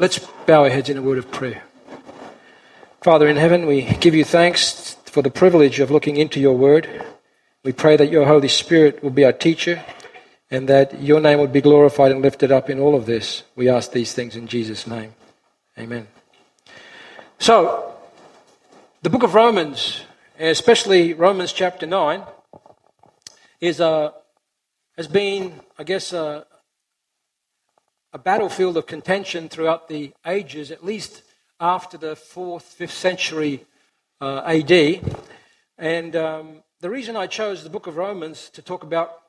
Let's bow our heads in a word of prayer. Father in heaven, we give you thanks for the privilege of looking into your word. We pray that your Holy Spirit will be our teacher and that your name would be glorified and lifted up in all of this. We ask these things in Jesus' name. Amen. So, the book of Romans, especially Romans chapter 9, is a, has been, I guess, a, a battlefield of contention throughout the ages, at least after the 4th, 5th century uh, AD. And um, the reason I chose the book of Romans to talk about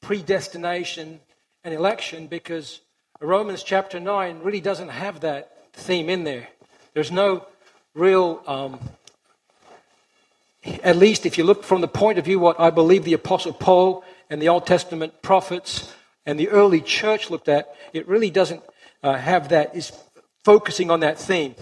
predestination and election, because Romans chapter 9 really doesn't have that theme in there. There's no real, um, at least if you look from the point of view what I believe the Apostle Paul and the Old Testament prophets and the early church looked at, it really doesn't uh, have that, is focusing on that theme.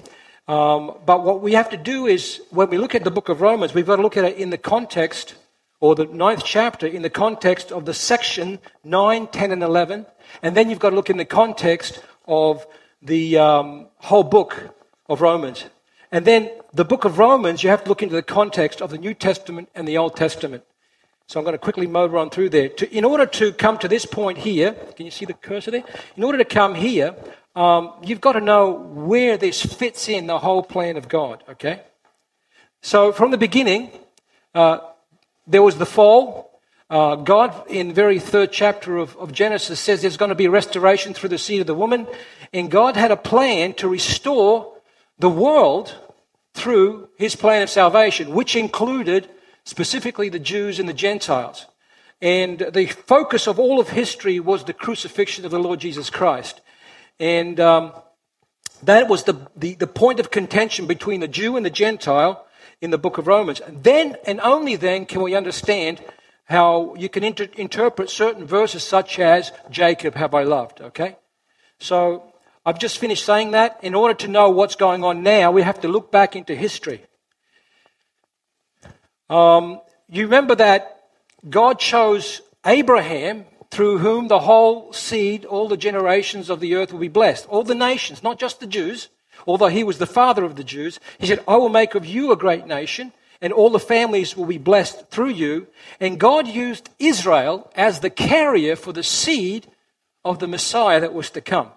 Um, but what we have to do is, when we look at the book of Romans, we've got to look at it in the context, or the ninth chapter, in the context of the section 9, 10, and 11. And then you've got to look in the context of the um, whole book of Romans. And then the book of Romans, you have to look into the context of the New Testament and the Old Testament. So I'm going to quickly motor on through there. To, in order to come to this point here, can you see the cursor there? In order to come here, um, you've got to know where this fits in the whole plan of God, okay? So from the beginning, uh, there was the fall. Uh, God, in very third chapter of, of Genesis, says there's going to be restoration through the seed of the woman. And God had a plan to restore the world through his plan of salvation, which included specifically the Jews and the Gentiles. And the focus of all of history was the crucifixion of the Lord Jesus Christ. And um, that was the, the, the, point of contention between the Jew and the Gentile in the book of Romans. And then and only then can we understand how you can inter- interpret certain verses such as, Jacob have I loved, okay? So I've just finished saying that. In order to know what's going on now, we have to look back into history. Um, you remember that God chose Abraham, through whom the whole seed, all the generations of the earth will be blessed. All the nations, not just the Jews, although he was the father of the Jews. He said, I will make of you a great nation, and all the families will be blessed through you. And God used Israel as the carrier for the seed of the Messiah that was to come.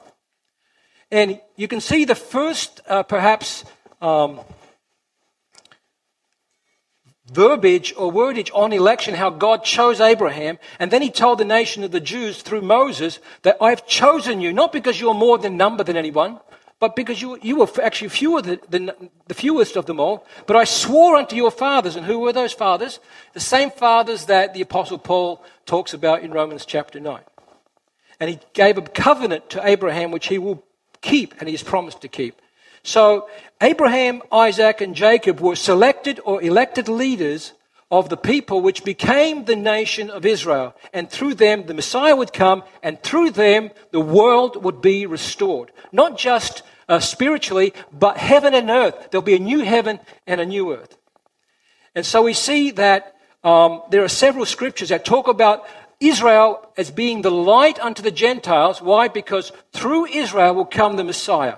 And you can see the first, uh, perhaps, um, verbiage or wordage on election, how God chose Abraham. And then he told the nation of the Jews through Moses that I've chosen you, not because you're more than number than anyone, but because you, you were actually fewer than, the fewest of them all. But I swore unto your fathers. And who were those fathers? The same fathers that the Apostle Paul talks about in Romans chapter 9. And he gave a covenant to Abraham, which he will keep, and he has promised to keep. So Abraham, Isaac, and Jacob were selected or elected leaders of the people which became the nation of Israel. And through them, the Messiah would come, and through them, the world would be restored. Not just uh, spiritually, but heaven and earth. There'll be a new heaven and a new earth. And so we see that um, there are several scriptures that talk about Israel as being the light unto the Gentiles. Why? Because through Israel will come the Messiah.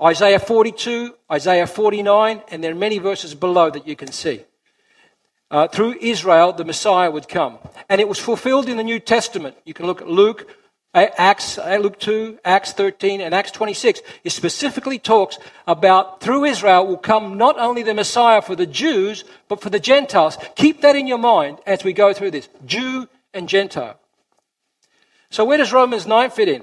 Isaiah 42, Isaiah 49, and there are many verses below that you can see. Uh, through Israel, the Messiah would come. And it was fulfilled in the New Testament. You can look at Luke, Acts, uh, Luke 2, Acts 13, and Acts 26. It specifically talks about through Israel will come not only the Messiah for the Jews, but for the Gentiles. Keep that in your mind as we go through this. Jew and Gentile. So where does Romans 9 fit in?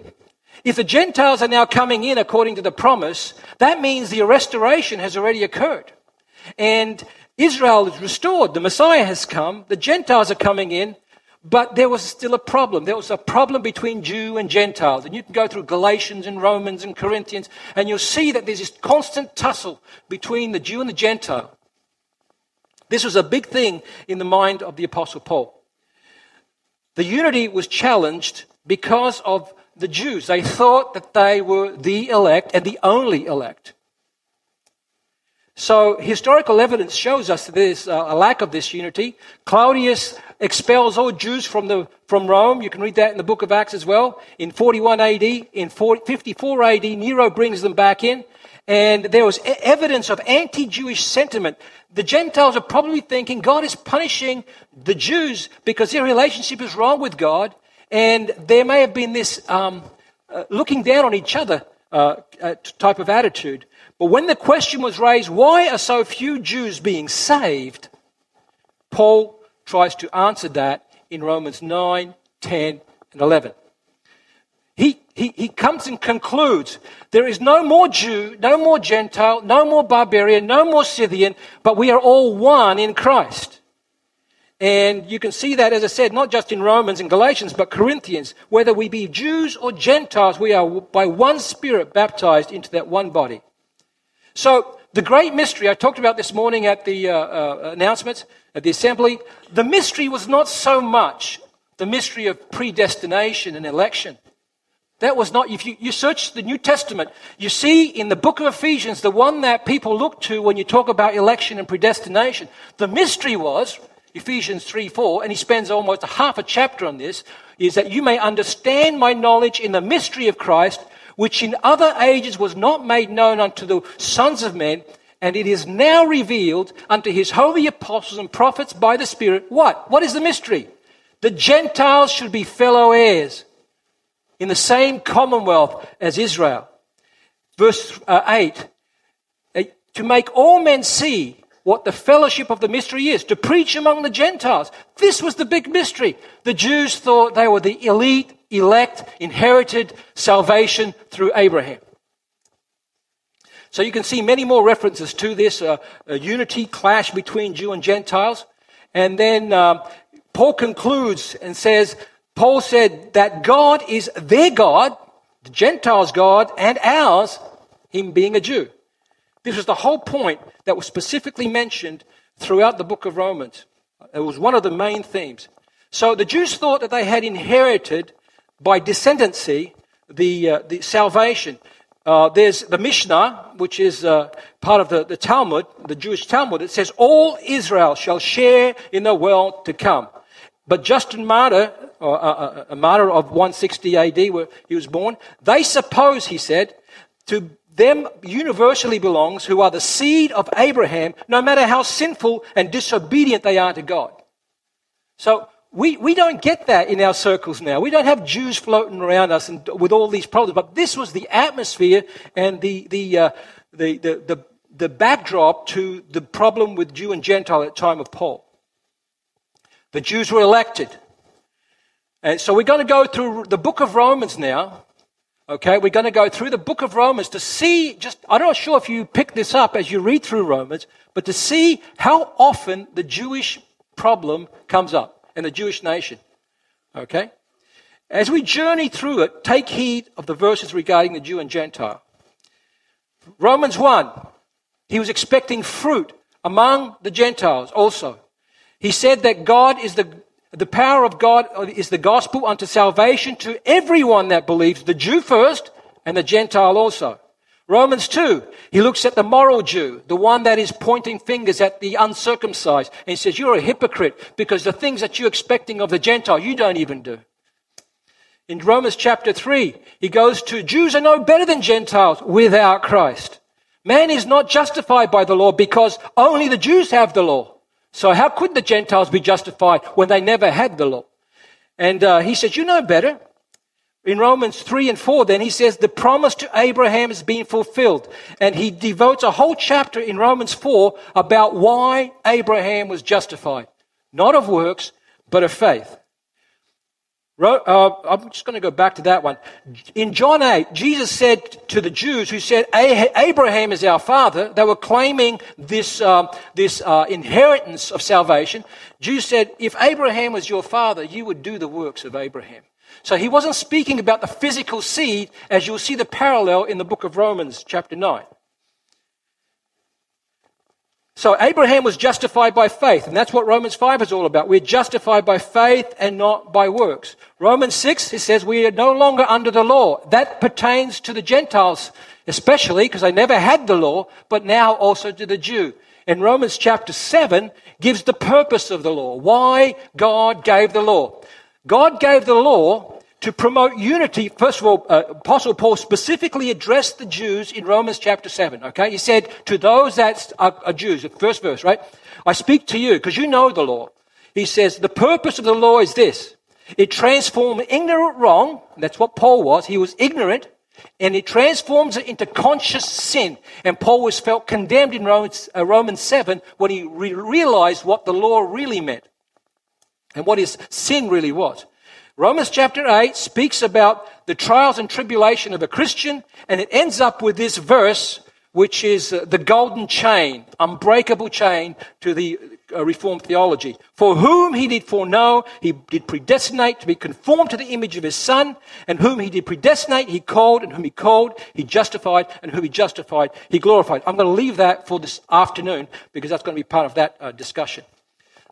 If the Gentiles are now coming in according to the promise, that means the restoration has already occurred. And Israel is restored. The Messiah has come. The Gentiles are coming in. But there was still a problem. There was a problem between Jew and Gentiles. And you can go through Galatians and Romans and Corinthians, and you'll see that there's this constant tussle between the Jew and the Gentile. This was a big thing in the mind of the Apostle Paul. The unity was challenged because of the Jews. They thought that they were the elect and the only elect. So historical evidence shows us there's uh, a lack of this unity. Claudius expels all Jews from, the, from Rome. You can read that in the book of Acts as well. In 41 AD, in 40, 54 AD, Nero brings them back in. And there was evidence of anti Jewish sentiment. The Gentiles are probably thinking God is punishing the Jews because their relationship is wrong with God. And there may have been this um, uh, looking down on each other uh, uh, type of attitude. But when the question was raised, why are so few Jews being saved? Paul tries to answer that in Romans 9, 10, and 11. He, he, he comes and concludes there is no more Jew, no more Gentile, no more barbarian, no more Scythian, but we are all one in Christ. And you can see that, as I said, not just in Romans and Galatians, but Corinthians. Whether we be Jews or Gentiles, we are by one Spirit baptized into that one body. So, the great mystery, I talked about this morning at the uh, uh, announcements at the assembly, the mystery was not so much the mystery of predestination and election. That was not, if you, you search the New Testament, you see in the book of Ephesians, the one that people look to when you talk about election and predestination. The mystery was, Ephesians 3 4, and he spends almost half a chapter on this, is that you may understand my knowledge in the mystery of Christ, which in other ages was not made known unto the sons of men, and it is now revealed unto his holy apostles and prophets by the Spirit. What? What is the mystery? The Gentiles should be fellow heirs in the same commonwealth as Israel. Verse uh, 8 uh, to make all men see what the fellowship of the mystery is, to preach among the Gentiles. This was the big mystery. The Jews thought they were the elite, elect, inherited salvation through Abraham. So you can see many more references to this uh, unity clash between Jew and Gentiles. And then um, Paul concludes and says, Paul said that God is their God, the Gentiles' God, and ours, him being a Jew. This was the whole point that was specifically mentioned throughout the book of Romans. It was one of the main themes. So the Jews thought that they had inherited by descendancy the, uh, the salvation. Uh, there's the Mishnah, which is uh, part of the, the Talmud, the Jewish Talmud. It says, All Israel shall share in the world to come. But Justin Martyr, a, a, a martyr of 160 AD, where he was born, they suppose, he said, to them universally belongs who are the seed of Abraham, no matter how sinful and disobedient they are to God. So we, we don't get that in our circles now. We don't have Jews floating around us and, with all these problems. But this was the atmosphere and the, the, uh, the, the, the, the backdrop to the problem with Jew and Gentile at the time of Paul. The Jews were elected. And so we're going to go through the book of Romans now. Okay, we're going to go through the book of Romans to see just, I'm not sure if you pick this up as you read through Romans, but to see how often the Jewish problem comes up in the Jewish nation. Okay? As we journey through it, take heed of the verses regarding the Jew and Gentile. Romans 1, he was expecting fruit among the Gentiles also. He said that God is the, the power of God is the gospel unto salvation to everyone that believes, the Jew first and the Gentile also. Romans 2, he looks at the moral Jew, the one that is pointing fingers at the uncircumcised, and he says, You're a hypocrite because the things that you're expecting of the Gentile, you don't even do. In Romans chapter 3, he goes to Jews are no better than Gentiles without Christ. Man is not justified by the law because only the Jews have the law. So how could the Gentiles be justified when they never had the law? And uh, he says, you know better. In Romans 3 and 4, then he says the promise to Abraham has been fulfilled. And he devotes a whole chapter in Romans 4 about why Abraham was justified. Not of works, but of faith. Uh, I'm just going to go back to that one. In John 8, Jesus said to the Jews who said, Abraham is our father, they were claiming this, um, this uh, inheritance of salvation. Jews said, if Abraham was your father, you would do the works of Abraham. So he wasn't speaking about the physical seed, as you'll see the parallel in the book of Romans, chapter 9. So Abraham was justified by faith, and that's what Romans 5 is all about. We're justified by faith and not by works. Romans 6, it says we are no longer under the law. That pertains to the Gentiles, especially because they never had the law, but now also to the Jew. And Romans chapter 7 gives the purpose of the law, why God gave the law. God gave the law to promote unity. First of all, uh, Apostle Paul specifically addressed the Jews in Romans chapter 7. Okay? He said, to those that are, are Jews, the first verse, right? I speak to you because you know the law. He says, the purpose of the law is this. It transforms ignorant wrong. That's what Paul was. He was ignorant and it transforms it into conscious sin. And Paul was felt condemned in Romans, uh, Romans 7 when he re- realized what the law really meant and what his sin really was. Romans chapter 8 speaks about the trials and tribulation of a Christian, and it ends up with this verse, which is uh, the golden chain, unbreakable chain to the uh, Reformed theology. For whom he did foreknow, he did predestinate to be conformed to the image of his Son, and whom he did predestinate, he called, and whom he called, he justified, and whom he justified, he glorified. I'm going to leave that for this afternoon because that's going to be part of that uh, discussion.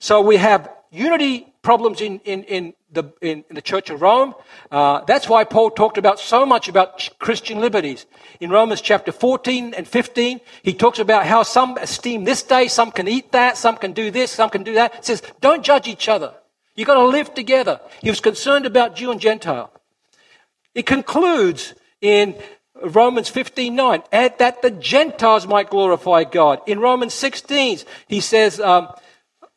So we have unity problems in, in, in, the, in, the Church of Rome. Uh, that's why Paul talked about so much about Christian liberties. In Romans chapter 14 and 15, he talks about how some esteem this day, some can eat that, some can do this, some can do that. He says, don't judge each other. You've got to live together. He was concerned about Jew and Gentile. It concludes in Romans 15:9, and that the Gentiles might glorify God. In Romans 16, he says, um,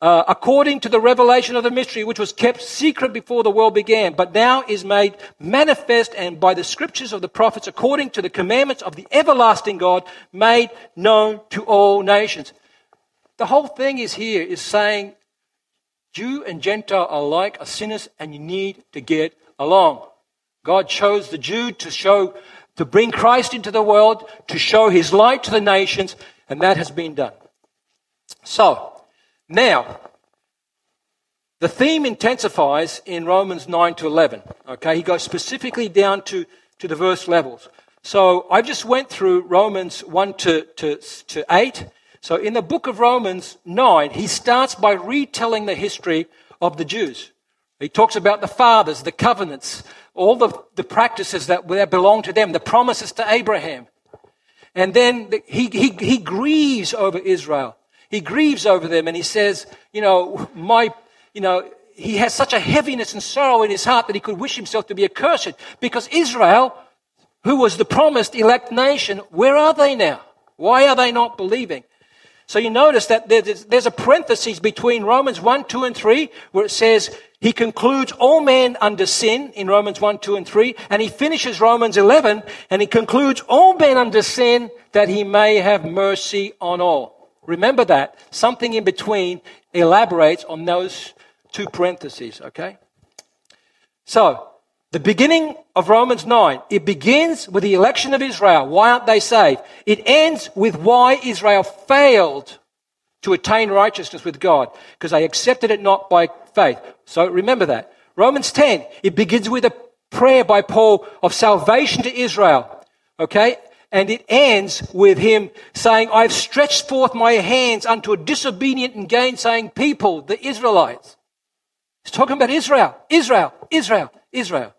uh, according to the revelation of the mystery which was kept secret before the world began, but now is made manifest and by the scriptures of the prophets, according to the commandments of the everlasting God, made known to all nations. The whole thing is here is saying Jew and Gentile alike are sinners and you need to get along. God chose the Jew to show, to bring Christ into the world, to show his light to the nations, and that has been done. So, now, the theme intensifies in Romans 9 to 11. Okay, he goes specifically down to, to the verse levels. So I just went through Romans 1 to, to, to 8. So in the book of Romans 9, he starts by retelling the history of the Jews. He talks about the fathers, the covenants, all the, the practices that, that belong to them, the promises to Abraham. And then the, he, he, he grieves over Israel. He grieves over them and he says, you know, my, you know, he has such a heaviness and sorrow in his heart that he could wish himself to be accursed because Israel, who was the promised elect nation, where are they now? Why are they not believing? So you notice that there's a parenthesis between Romans 1, 2, and 3 where it says he concludes all men under sin in Romans 1, 2, and 3, and he finishes Romans 11 and he concludes all men under sin that he may have mercy on all. Remember that. Something in between elaborates on those two parentheses, okay? So, the beginning of Romans 9, it begins with the election of Israel. Why aren't they saved? It ends with why Israel failed to attain righteousness with God, because they accepted it not by faith. So remember that. Romans 10, it begins with a prayer by Paul of salvation to Israel. Okay? And it ends with him saying, I've stretched forth my hands unto a disobedient and gainsaying people, the Israelites. He's talking about Israel, Israel, Israel, Israel.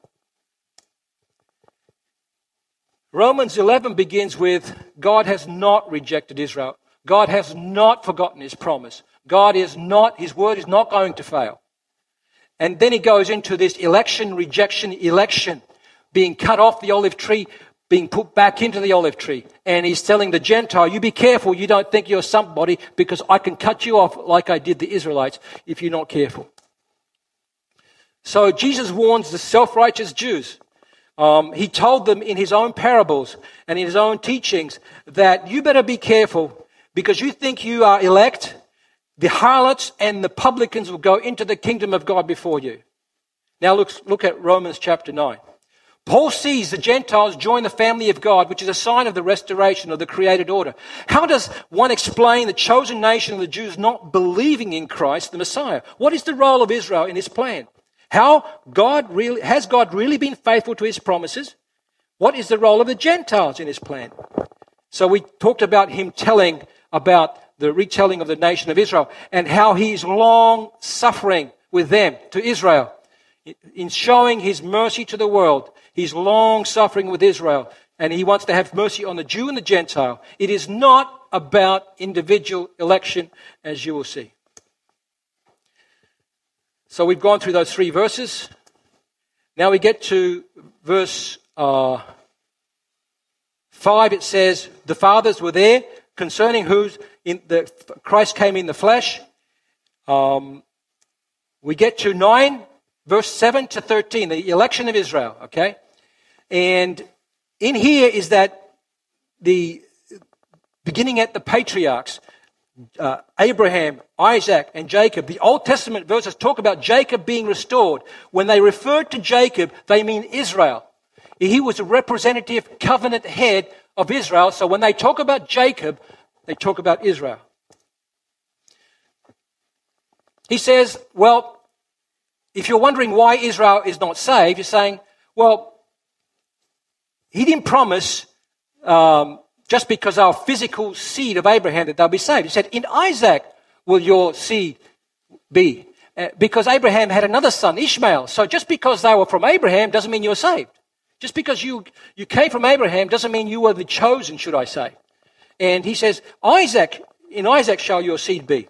Romans 11 begins with God has not rejected Israel. God has not forgotten his promise. God is not, his word is not going to fail. And then he goes into this election, rejection, election, being cut off the olive tree, being put back into the olive tree. And he's telling the Gentile, you be careful, you don't think you're somebody because I can cut you off like I did the Israelites if you're not careful. So Jesus warns the self-righteous Jews. Um, he told them in his own parables and in his own teachings that you better be careful because you think you are elect. The harlots and the publicans will go into the kingdom of God before you. Now look, look at Romans chapter 9. Paul sees the Gentiles join the family of God, which is a sign of the restoration of the created order. How does one explain the chosen nation of the Jews not believing in Christ, the Messiah? What is the role of Israel in his plan? How God really, has God really been faithful to his promises? What is the role of the Gentiles in his plan? So we talked about him telling about the retelling of the nation of Israel and how he's long suffering with them to Israel in showing his mercy to the world He's long suffering with Israel, and he wants to have mercy on the Jew and the Gentile. It is not about individual election, as you will see. So we've gone through those three verses. Now we get to verse uh, 5. It says, The fathers were there concerning whose in the, Christ came in the flesh. Um, we get to 9, verse 7 to 13, the election of Israel, okay? And in here is that the beginning at the patriarchs, uh, Abraham, Isaac, and Jacob, the Old Testament verses talk about Jacob being restored. When they refer to Jacob, they mean Israel. He was a representative covenant head of Israel. So when they talk about Jacob, they talk about Israel. He says, well, if you're wondering why Israel is not saved, you're saying, well, he didn't promise um, just because our physical seed of Abraham that they'll be saved. He said, In Isaac will your seed be. Uh, because Abraham had another son, Ishmael. So just because they were from Abraham doesn't mean you're saved. Just because you, you came from Abraham doesn't mean you were the chosen, should I say. And he says, Isaac, in Isaac shall your seed be.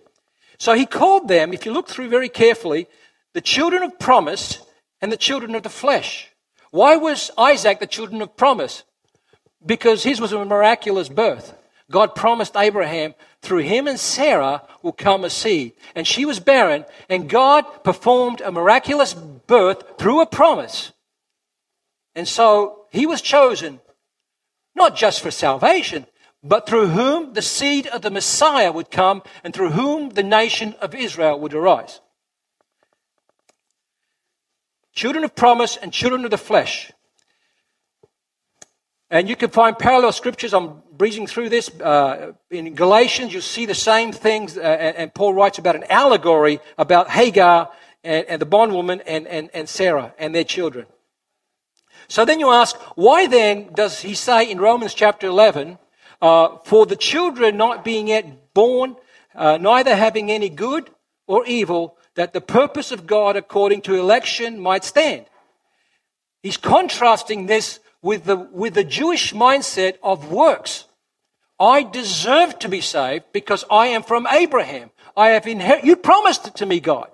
So he called them, if you look through very carefully, the children of promise and the children of the flesh. Why was Isaac the children of promise? because his was a miraculous birth. God promised Abraham, through him and Sarah will come a seed. And she was barren, and God performed a miraculous birth through a promise. And so he was chosen, not just for salvation, but through whom the seed of the Messiah would come, and through whom the nation of Israel would arise. Children of promise and children of the flesh. And you can find parallel scriptures. I'm breezing through this. Uh, in Galatians, You'll see the same things. Uh, and, Paul writes about an allegory about Hagar and, and the bondwoman and, and, and Sarah and their children. So then you ask, why then does he say in Romans chapter 11, uh, for the children not being yet born, uh, neither having any good or evil, that the purpose of God according to election might stand? He's contrasting this with the, with the Jewish mindset of works. I deserve to be saved because I am from Abraham. I have inherited. You promised it to me, God.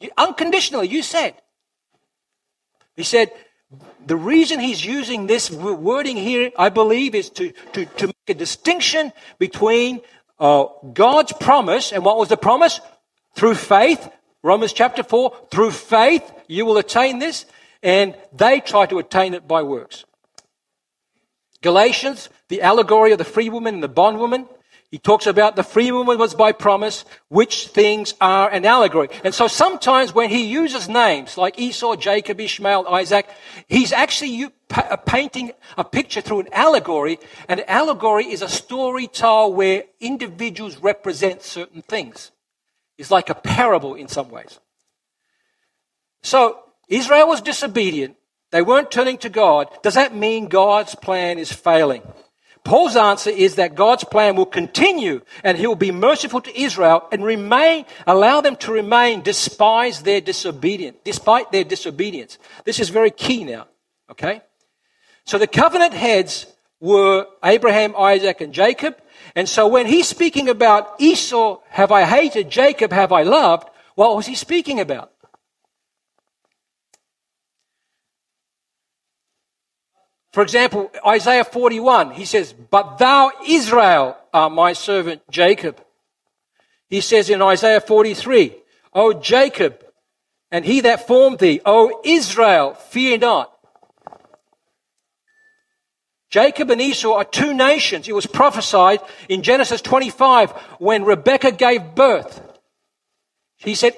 You, unconditionally, you said. He said, the reason he's using this wording here, I believe, is to, to, to make a distinction between uh, God's promise and what was the promise? Through faith, Romans chapter 4, through faith you will attain this, and they try to attain it by works. Galatians, the allegory of the free woman and the bondwoman. He talks about the free woman was by promise, which things are an allegory. And so sometimes when he uses names like Esau, Jacob, Ishmael, Isaac, he's actually uh, painting a picture through an allegory. An allegory is a story told where individuals represent certain things. It's like a parable in some ways. So Israel was disobedient. They weren't turning to God. Does that mean God's plan is failing? Paul's answer is that God's plan will continue and he will be merciful to Israel and remain, allow them to remain despise their disobedience, despite their disobedience. This is very key now. Okay? So the covenant heads were Abraham, Isaac, and Jacob. And so when he's speaking about Esau have I hated, Jacob have I loved, what was he speaking about? For example, Isaiah 41, he says, But thou, Israel, art my servant Jacob. He says in Isaiah 43, O Jacob, and he that formed thee, O Israel, fear not. Jacob and Esau are two nations. It was prophesied in Genesis 25 when Rebekah gave birth. He said,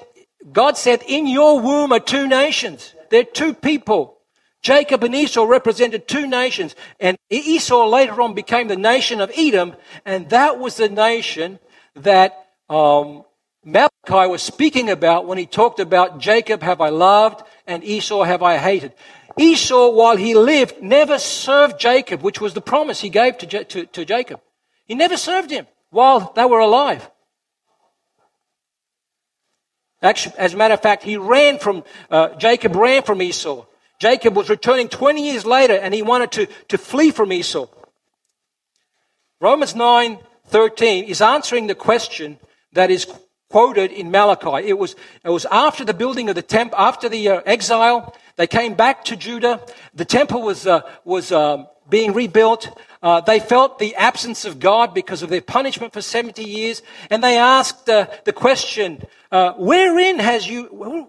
God said, in your womb are two nations. They're two people. Jacob and Esau represented two nations, and Esau later on became the nation of Edom, and that was the nation that um, Malachi was speaking about when he talked about Jacob have I loved and Esau have I hated. Esau, while he lived, never served Jacob, which was the promise he gave to, to, to Jacob. He never served him while they were alive. Actually, as a matter of fact, he ran from, uh, Jacob ran from Esau. Jacob was returning 20 years later and he wanted to, to flee from Esau. Romans 9 13 is answering the question that is quoted in Malachi. It was, it was after the building of the temple, after the uh, exile, they came back to Judah. The temple was, uh, was uh, being rebuilt. Uh, they felt the absence of God because of their punishment for 70 years. And they asked uh, the question, uh, wherein has you,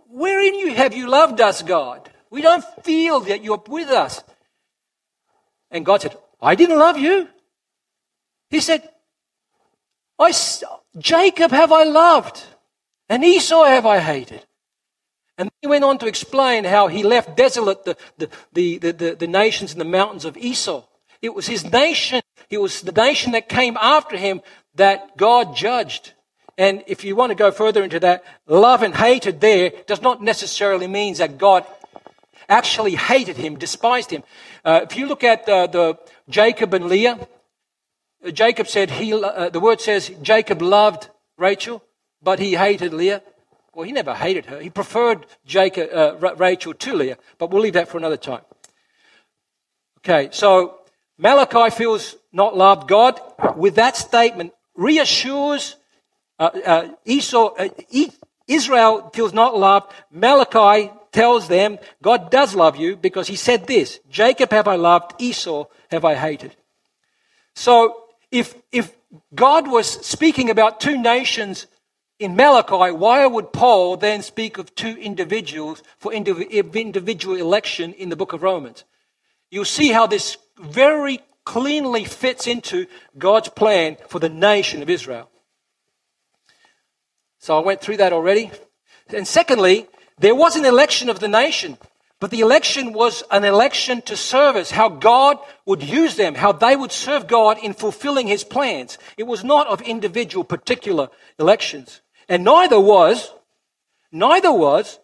wherein you, have you loved us, God? We don't feel that you're with us. And God said, I didn't love you. He said, I, Jacob have I loved, and Esau have I hated. And he went on to explain how he left desolate the, the, the, the, the nations in the mountains of Esau. It was his nation, it was the nation that came after him that God judged. And if you want to go further into that, love and hated there does not necessarily mean that God actually hated him, despised him. Uh, if you look at uh, the Jacob and Leah, uh, Jacob said he, uh, the word says Jacob loved Rachel, but he hated Leah. Well, he never hated her. He preferred Jacob, uh, Rachel to Leah, but we'll leave that for another time. Okay, so Malachi feels not loved. God, with that statement, reassures uh, uh, Esau, uh, Israel feels not loved. Malachi tells them God does love you because he said this Jacob have I loved, Esau have I hated. So if, if God was speaking about two nations in Malachi, why would Paul then speak of two individuals for individual election in the book of Romans? You'll see how this very cleanly fits into God's plan for the nation of Israel. So I went through that already. And secondly, there was an election of the nation, but the election was an election to service, how God would use them, how they would serve God in fulfilling his plans. It was not of individual particular elections. And neither was, neither was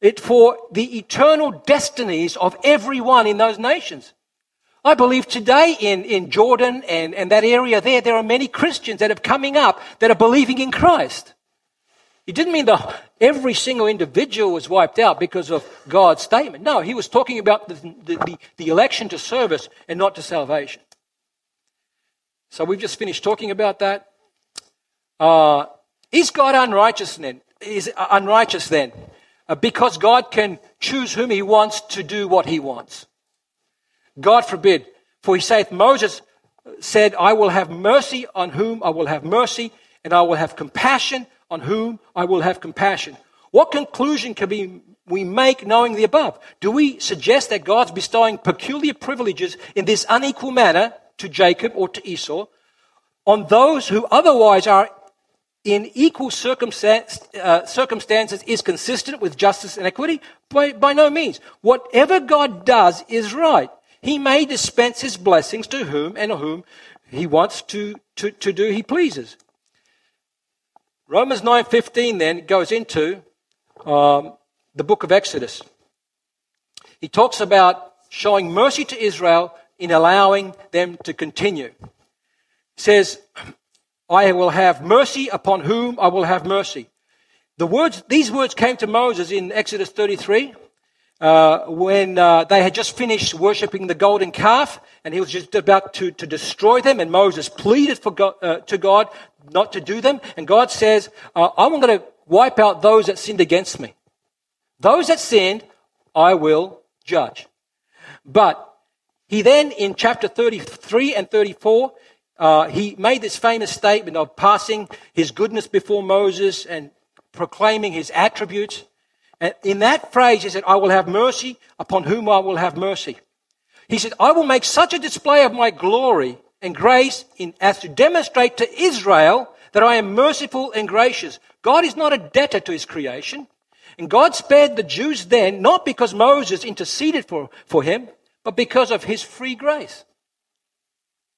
it for the eternal destinies of everyone in those nations. I believe today in, in Jordan and, and that area there, there are many Christians that are coming up that are believing in Christ. It didn't mean that every single individual was wiped out because of God's statement. No, he was talking about the, the, the election to service and not to salvation. So we've just finished talking about that. Uh, is God unrighteous then? Is uh, unrighteous then? Uh, because God can choose whom he wants to do what he wants. God forbid. For he saith, Moses said, I will have mercy on whom I will have mercy, and I will have compassion on whom I will have compassion. What conclusion can we, we make knowing the above? Do we suggest that God's bestowing peculiar privileges in this unequal manner to Jacob or to Esau on those who otherwise are in equal uh, circumstances is consistent with justice and equity? By, by no means. Whatever God does is right. He may dispense his blessings to whom and whom he wants to, to, to do he pleases. Romans 9.15 then goes into um, the book of Exodus. He talks about showing mercy to Israel in allowing them to continue. He says, I will have mercy upon whom I will have mercy. The words, these words came to Moses in Exodus 33 uh, when uh, they had just finished worshipping the golden calf and he was just about to, to destroy them. And Moses pleaded for God, uh, to God not to do them. And God says, uh, I'm going to wipe out those that sinned against me. Those that sinned, I will judge. But he then, in chapter 33 and 34, uh, he made this famous statement of passing his goodness before Moses and proclaiming his attributes. And in that phrase, he said, I will have mercy upon whom I will have mercy. He said, I will make such a display of my glory and grace in, as to demonstrate to Israel that I am merciful and gracious. God is not a debtor to his creation. And God spared the Jews then, not because Moses interceded for, for him, but because of his free grace.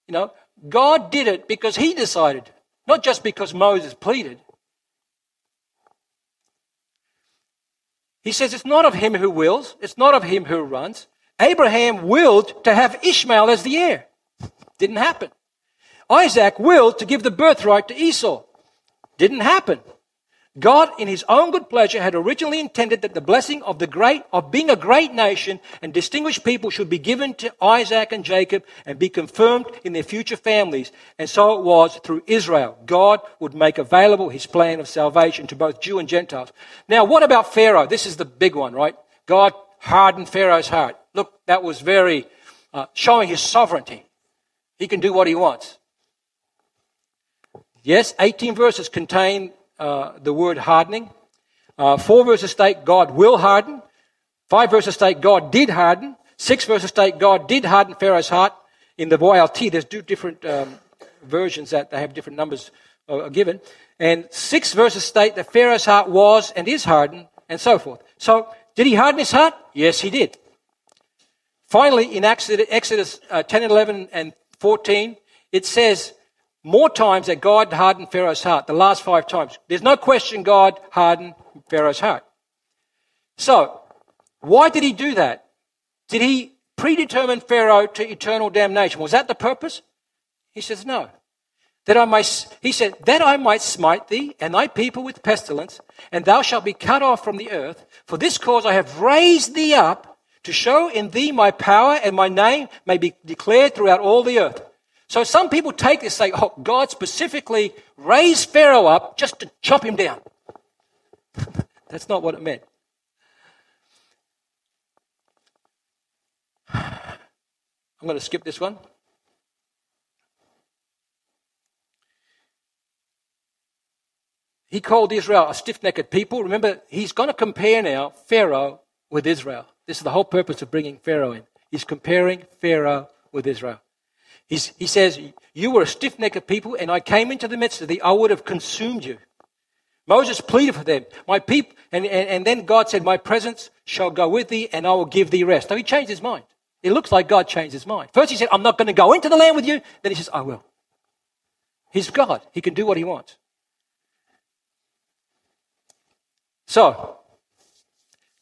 You know, God did it because he decided, not just because Moses pleaded. He says it's not of him who wills, it's not of him who runs. Abraham willed to have Ishmael as the heir. Didn't happen. Isaac willed to give the birthright to Esau. Didn't happen. God, in his own good pleasure, had originally intended that the blessing of the great, of being a great nation and distinguished people should be given to Isaac and Jacob and be confirmed in their future families. And so it was through Israel. God would make available his plan of salvation to both Jew and Gentiles. Now, what about Pharaoh? This is the big one, right? God hardened Pharaoh's heart. Look, that was very uh, showing his sovereignty. He can do what he wants. Yes, 18 verses contain uh, the word hardening. Uh, four verses state God will harden. Five verses state God did harden. Six verses state God did harden Pharaoh's heart. In the YLT, there's two different um, versions that they have different numbers uh, given. And six verses state that Pharaoh's heart was and is hardened, and so forth. So, did he harden his heart? Yes, he did. Finally, in Exodus, Exodus uh, 10 and 11 and 14, it says more times that God hardened Pharaoh's heart, the last five times. There's no question God hardened Pharaoh's heart. So, why did he do that? Did he predetermine Pharaoh to eternal damnation? Was that the purpose? He says, no. That I might, he said, that I might smite thee and thy people with pestilence, and thou shalt be cut off from the earth. For this cause I have raised thee up to show in thee my power and my name may be declared throughout all the earth. So some people take this say, oh, God specifically raised Pharaoh up just to chop him down. That's not what it meant. I'm going to skip this one. He called Israel a stiff necked people. Remember, he's going to compare now Pharaoh with Israel. This is the whole purpose of bringing Pharaoh in. He's comparing Pharaoh with Israel. He's, he says, You were a stiff necked people, and I came into the midst of thee, I would have consumed you. Moses pleaded for them, My people, and, and, and then God said, My presence shall go with thee, and I will give thee rest. So he changed his mind. It looks like God changed his mind. First he said, I'm not going to go into the land with you. Then he says, I will. He's God. He can do what he wants. So,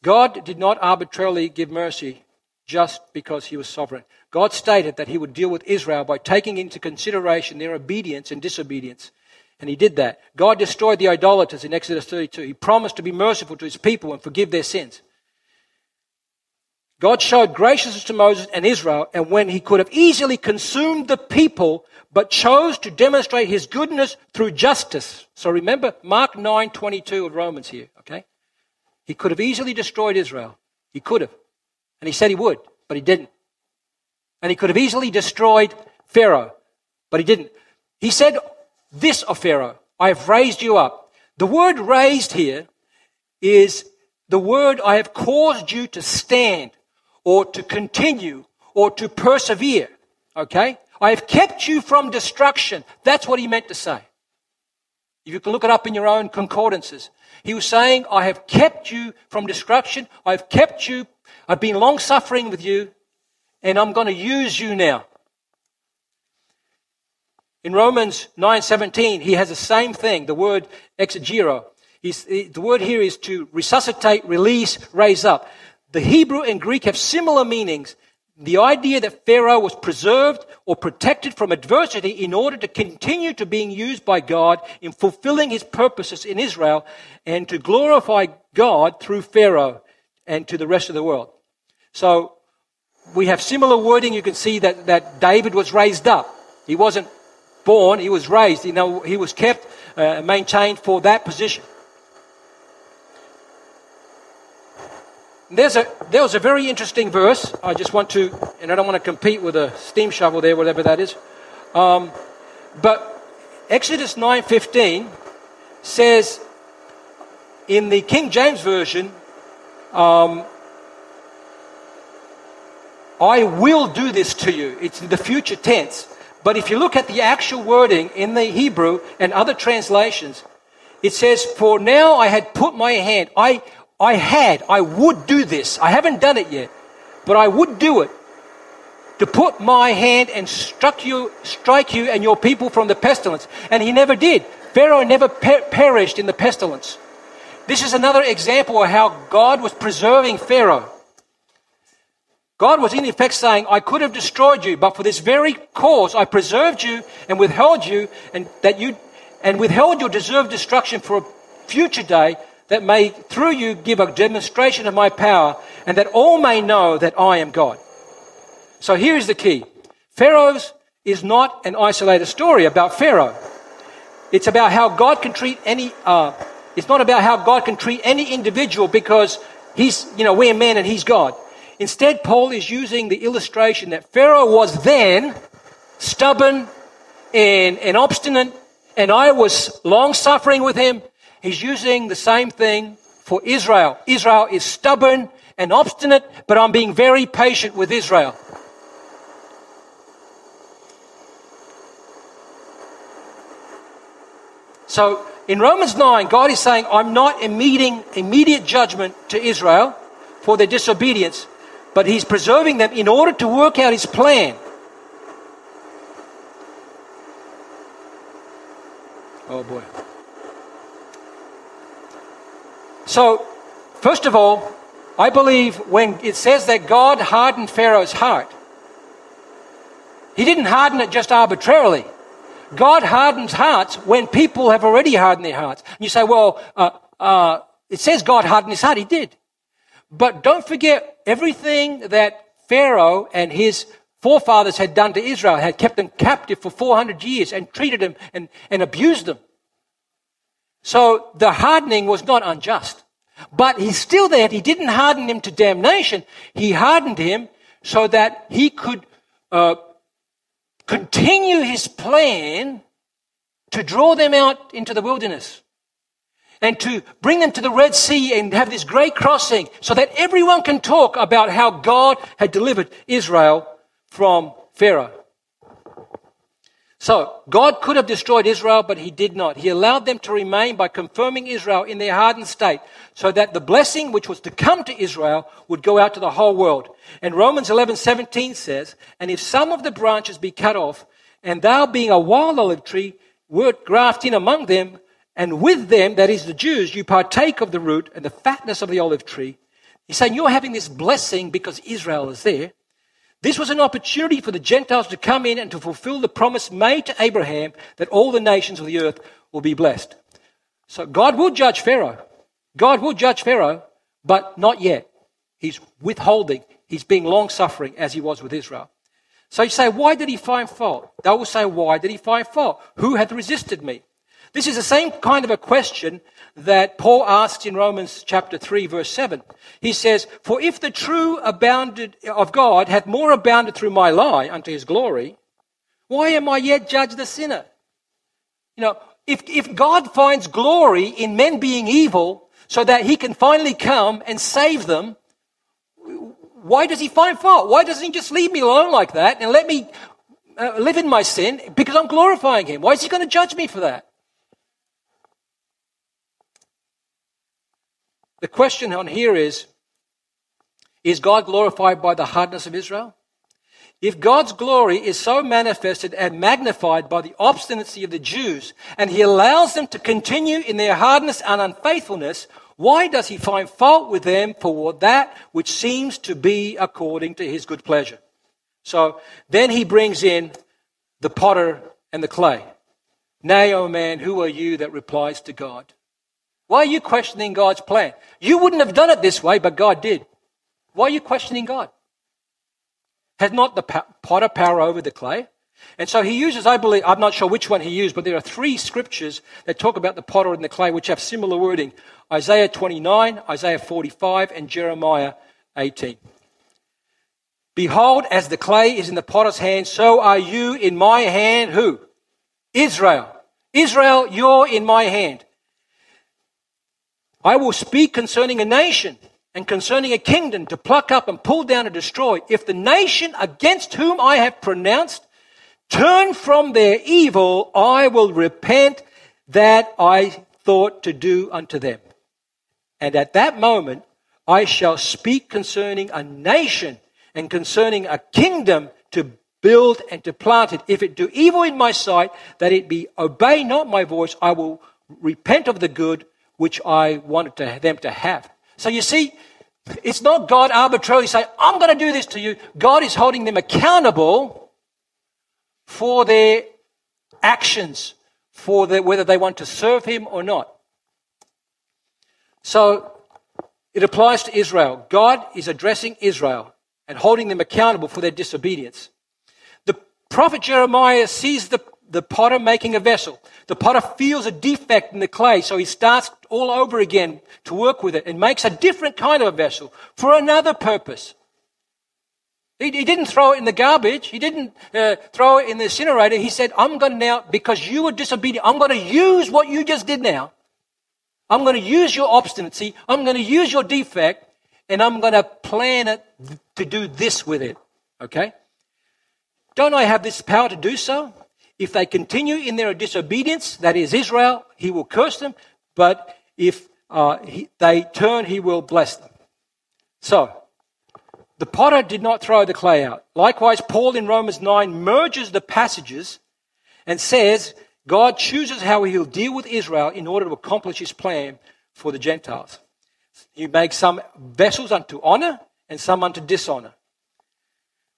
God did not arbitrarily give mercy just because he was sovereign. God stated that he would deal with Israel by taking into consideration their obedience and disobedience. And he did that. God destroyed the idolaters in Exodus 32. He promised to be merciful to his people and forgive their sins. God showed graciousness to Moses and Israel, and when he could have easily consumed the people, but chose to demonstrate his goodness through justice. So remember Mark 9:22 of Romans here, okay? He could have easily destroyed Israel. He could have. And he said he would, but he didn't. And he could have easily destroyed Pharaoh, but he didn't. He said this of Pharaoh I have raised you up. The word raised here is the word I have caused you to stand or to continue or to persevere. Okay? I have kept you from destruction. That's what he meant to say. If you can look it up in your own concordances. He was saying, I have kept you from destruction. I've kept you. I've been long suffering with you and I'm going to use you now. In Romans 9:17, he has the same thing, the word exegero. He's, the word here is to resuscitate, release, raise up. The Hebrew and Greek have similar meanings. The idea that Pharaoh was preserved or protected from adversity in order to continue to being used by God in fulfilling his purposes in Israel and to glorify God through Pharaoh and to the rest of the world. So we have similar wording. You can see that, that David was raised up. He wasn't born, he was raised. You know, he was kept, uh, maintained for that position. There's a, there was a very interesting verse. I just want to, and I don't want to compete with a steam shovel there, whatever that is. Um, but Exodus 9.15 says, in the King James Version, um, I will do this to you. It's the future tense. But if you look at the actual wording in the Hebrew and other translations, it says, For now I had put my hand. I, I had, I would do this. I haven't done it yet, but I would do it. To put my hand and struck you, strike you and your people from the pestilence. And he never did. Pharaoh never per- perished in the pestilence. This is another example of how God was preserving Pharaoh. God was in effect saying, I could have destroyed you, but for this very cause I preserved you and withheld you and that you and withheld your deserved destruction for a future day that may through you give a demonstration of my power and that all may know that I am God. So here's the key. Pharaoh's is not an isolated story about Pharaoh. It's about how God can treat any, uh, it's not about how God can treat any individual because he's, you know, we're men and he's God. Instead, Paul is using the illustration that Pharaoh was then stubborn and, and obstinate, and I was long suffering with him. He's using the same thing for Israel. Israel is stubborn and obstinate, but I'm being very patient with Israel. So in Romans 9, God is saying, I'm not meeting immediate judgment to Israel for their disobedience, but He's preserving them in order to work out His plan. Oh boy. So, first of all, I believe when it says that God hardened Pharaoh's heart, He didn't harden it just arbitrarily. God hardens hearts when people have already hardened their hearts. And you say, well, uh, uh, it says God hardened his heart. He did. But don't forget everything that Pharaoh and his forefathers had done to Israel, had kept them captive for 400 years and treated them and, and abused them. So the hardening was not unjust. But he's still there. He didn't harden him to damnation. He hardened him so that he could uh, continue his plan to draw them out into the wilderness and to bring them to the Red Sea and have this great crossing so that everyone can talk about how God had delivered Israel from Pharaoh. So, God could have destroyed Israel, but He did not. He allowed them to remain by confirming Israel in their hardened state so that the blessing which was to come to Israel would go out to the whole world. And Romans 11, 17 says, And if some of the branches be cut off, and thou being a wild olive tree, wert grafted in among them, and with them, that is the Jews, you partake of the root and the fatness of the olive tree. He's saying you're having this blessing because Israel is there. This was an opportunity for the Gentiles to come in and to fulfill the promise made to Abraham that all the nations of the earth will be blessed. So God will judge Pharaoh. God will judge Pharaoh, but not yet. He's withholding. He's being long suffering as he was with Israel. So you say, why did he find fault? They will say, why did he find fault? Who hath resisted me? This is the same kind of a question that Paul asks in Romans chapter 3 verse 7. He says, For if the true abounded of God hath more abounded through my lie unto his glory, why am I yet judged a sinner? You know, if, if God finds glory in men being evil so that he can finally come and save them, why does he find fault? Why doesn't he just leave me alone like that and let me uh, live in my sin because I'm glorifying him? Why is he going to judge me for that? The question on here is Is God glorified by the hardness of Israel? If God's glory is so manifested and magnified by the obstinacy of the Jews, and he allows them to continue in their hardness and unfaithfulness, why does he find fault with them for that which seems to be according to his good pleasure? So then he brings in the potter and the clay. Nay, O man, who are you that replies to God? Why are you questioning God's plan? You wouldn't have done it this way, but God did. Why are you questioning God? Has not the potter power over the clay? And so he uses, I believe, I'm not sure which one he used, but there are three scriptures that talk about the potter and the clay which have similar wording Isaiah 29, Isaiah 45, and Jeremiah 18. Behold, as the clay is in the potter's hand, so are you in my hand. Who? Israel. Israel, you're in my hand. I will speak concerning a nation and concerning a kingdom to pluck up and pull down and destroy. If the nation against whom I have pronounced turn from their evil, I will repent that I thought to do unto them. And at that moment, I shall speak concerning a nation and concerning a kingdom to build and to plant it. If it do evil in my sight, that it be obey not my voice, I will repent of the good which I wanted to, them to have. So you see, it's not God arbitrarily saying, I'm going to do this to you. God is holding them accountable for their actions, for the, whether they want to serve Him or not. So it applies to Israel. God is addressing Israel and holding them accountable for their disobedience. The prophet Jeremiah sees the, the potter making a vessel. The potter feels a defect in the clay, so he starts all over again to work with it and makes a different kind of a vessel for another purpose. He, he didn't throw it in the garbage. He didn't uh, throw it in the incinerator. He said, I'm going to now, because you were disobedient, I'm going to use what you just did now. I'm going to use your obstinacy. I'm going to use your defect and I'm going to plan it to do this with it. Okay? Don't I have this power to do so? If they continue in their disobedience, that is Israel, he will curse them. But if uh, he, they turn, he will bless them. So, the potter did not throw the clay out. Likewise, Paul in Romans 9 merges the passages and says God chooses how he'll deal with Israel in order to accomplish his plan for the Gentiles. He makes some vessels unto honor and some unto dishonor.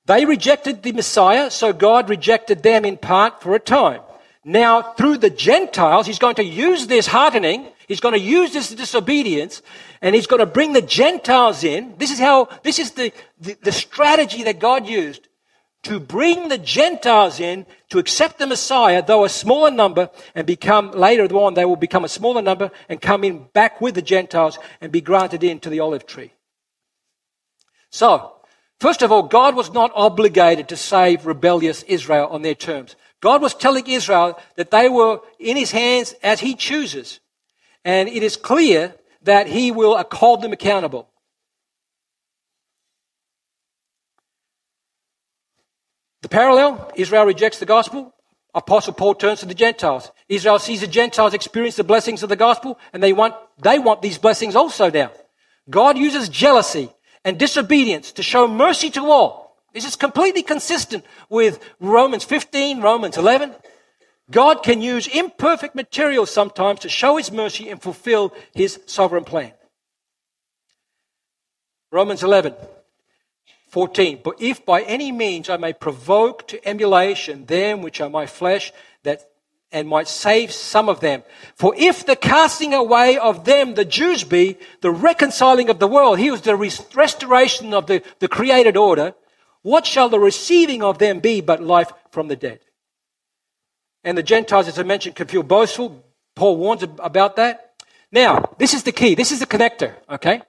They rejected the Messiah, so God rejected them in part for a time. Now, through the Gentiles, he's going to use this hardening, he's going to use this disobedience, and he's going to bring the Gentiles in. This is how, this is the, the, the strategy that God used to bring the Gentiles in to accept the Messiah, though a smaller number, and become, later on, they will become a smaller number and come in back with the Gentiles and be granted into the olive tree. So, first of all, God was not obligated to save rebellious Israel on their terms. God was telling Israel that they were in his hands as he chooses. And it is clear that he will hold them accountable. The parallel Israel rejects the gospel. Apostle Paul turns to the Gentiles. Israel sees the Gentiles experience the blessings of the gospel, and they want, they want these blessings also now. God uses jealousy and disobedience to show mercy to all. This is completely consistent with Romans 15, Romans 11. God can use imperfect material sometimes to show his mercy and fulfill his sovereign plan. Romans 11, 14. But if by any means I may provoke to emulation them which are my flesh, that and might save some of them. For if the casting away of them, the Jews be, the reconciling of the world, he was the restoration of the, the created order, what shall the receiving of them be but life from the dead? And the Gentiles, as I mentioned, can feel boastful. Paul warns about that. Now, this is the key. This is the connector, okay?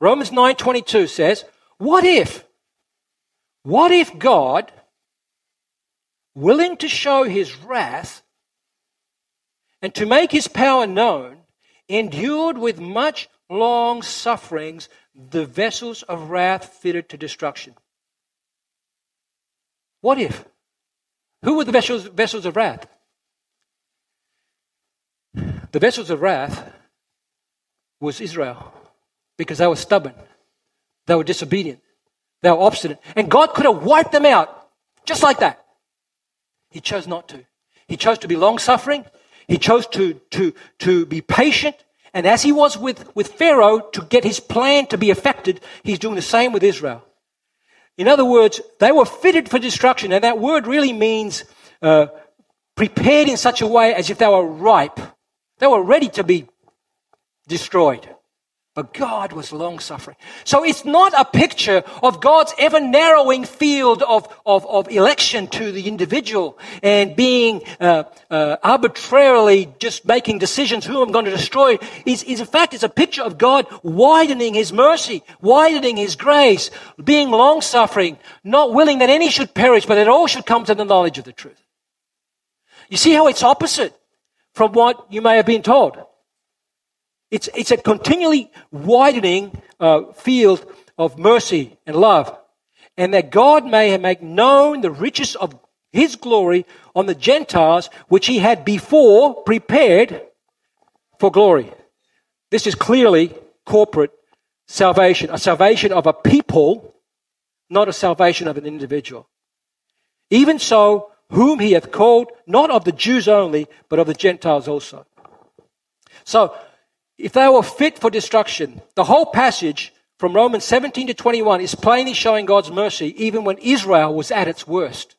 Romans 9:22 says, "What if what if God willing to show his wrath and to make his power known endured with much long sufferings the vessels of wrath fitted to destruction?" What if? Who were the vessels, vessels of wrath? The vessels of wrath was Israel because they were stubborn, they were disobedient, they were obstinate. And God could have wiped them out just like that. He chose not to. He chose to be long suffering, he chose to, to, to be patient. And as he was with, with Pharaoh to get his plan to be effected, he's doing the same with Israel. In other words, they were fitted for destruction, and that word really means uh, prepared in such a way as if they were ripe. They were ready to be destroyed. But God was long suffering. So it's not a picture of God's ever narrowing field of, of, of election to the individual and being uh, uh, arbitrarily just making decisions who I'm going to destroy. It's, in fact, it's a picture of God widening his mercy, widening his grace, being long suffering, not willing that any should perish, but that all should come to the knowledge of the truth. You see how it's opposite from what you may have been told. It's, it's a continually widening uh, field of mercy and love. And that God may make known the riches of his glory on the Gentiles, which he had before prepared for glory. This is clearly corporate salvation, a salvation of a people, not a salvation of an individual. Even so, whom he hath called, not of the Jews only, but of the Gentiles also. So, if they were fit for destruction, the whole passage from Romans 17 to 21 is plainly showing God's mercy even when Israel was at its worst.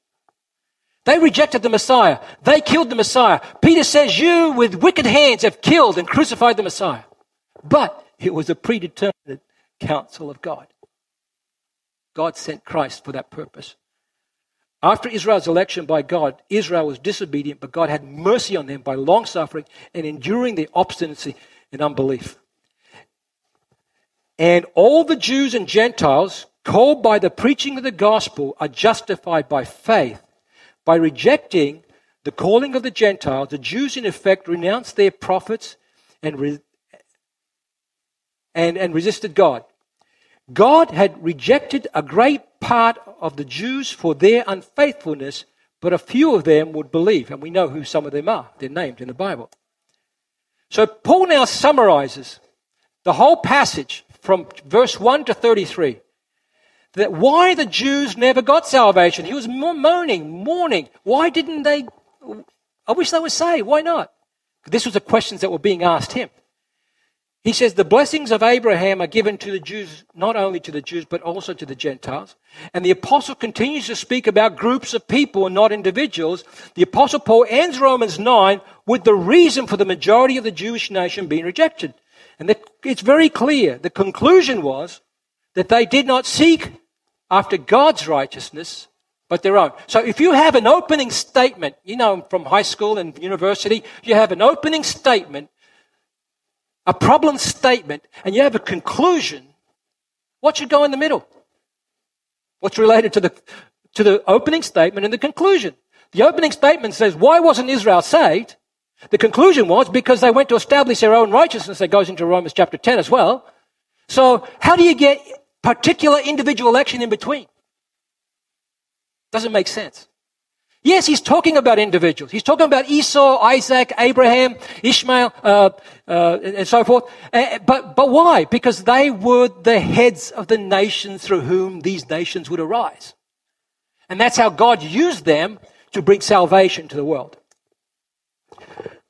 They rejected the Messiah. They killed the Messiah. Peter says, You with wicked hands have killed and crucified the Messiah. But It was a predetermined counsel of God. God sent Christ for that purpose. After Israel's election by God, Israel was disobedient, but God had mercy on them by long suffering and enduring their obstinacy and unbelief. And all the Jews and Gentiles called by the preaching of the gospel are justified by faith. By rejecting the calling of the Gentiles, the Jews in effect renounced their prophets and, re- and, and resisted God. God had rejected a great part of the Jews for their unfaithfulness, but a few of them would believe, and we know who some of them are. They're named in the Bible. So Paul now summarizes the whole passage from verse 1 to 33 that why the Jews never got salvation. He was moaning, mourning. Why didn't they? I wish they would say, why not? This was the questions that were being asked him. He says the blessings of Abraham are given to the Jews, not only to the Jews, but also to the Gentiles. And the apostle continues to speak about groups of people and not individuals. The apostle Paul ends Romans 9 with the reason for the majority of the Jewish nation being rejected. And it's very clear. The conclusion was that they did not seek after God's righteousness, but their own. So if you have an opening statement, you know, from high school and university, you have an opening statement a problem statement and you have a conclusion, what should go in the middle? What's related to the, to the opening statement and the conclusion? The opening statement says, why wasn't Israel saved? The conclusion was because they went to establish their own righteousness. That goes into Romans chapter 10 as well. So how do you get particular individual election in between? Doesn't make sense. Yes, he's talking about individuals. He's talking about Esau, Isaac, Abraham, Ishmael, uh, uh, and so forth. Uh, but, but why? Because they were the heads of the nations through whom these nations would arise. And that's how God used them to bring salvation to the world.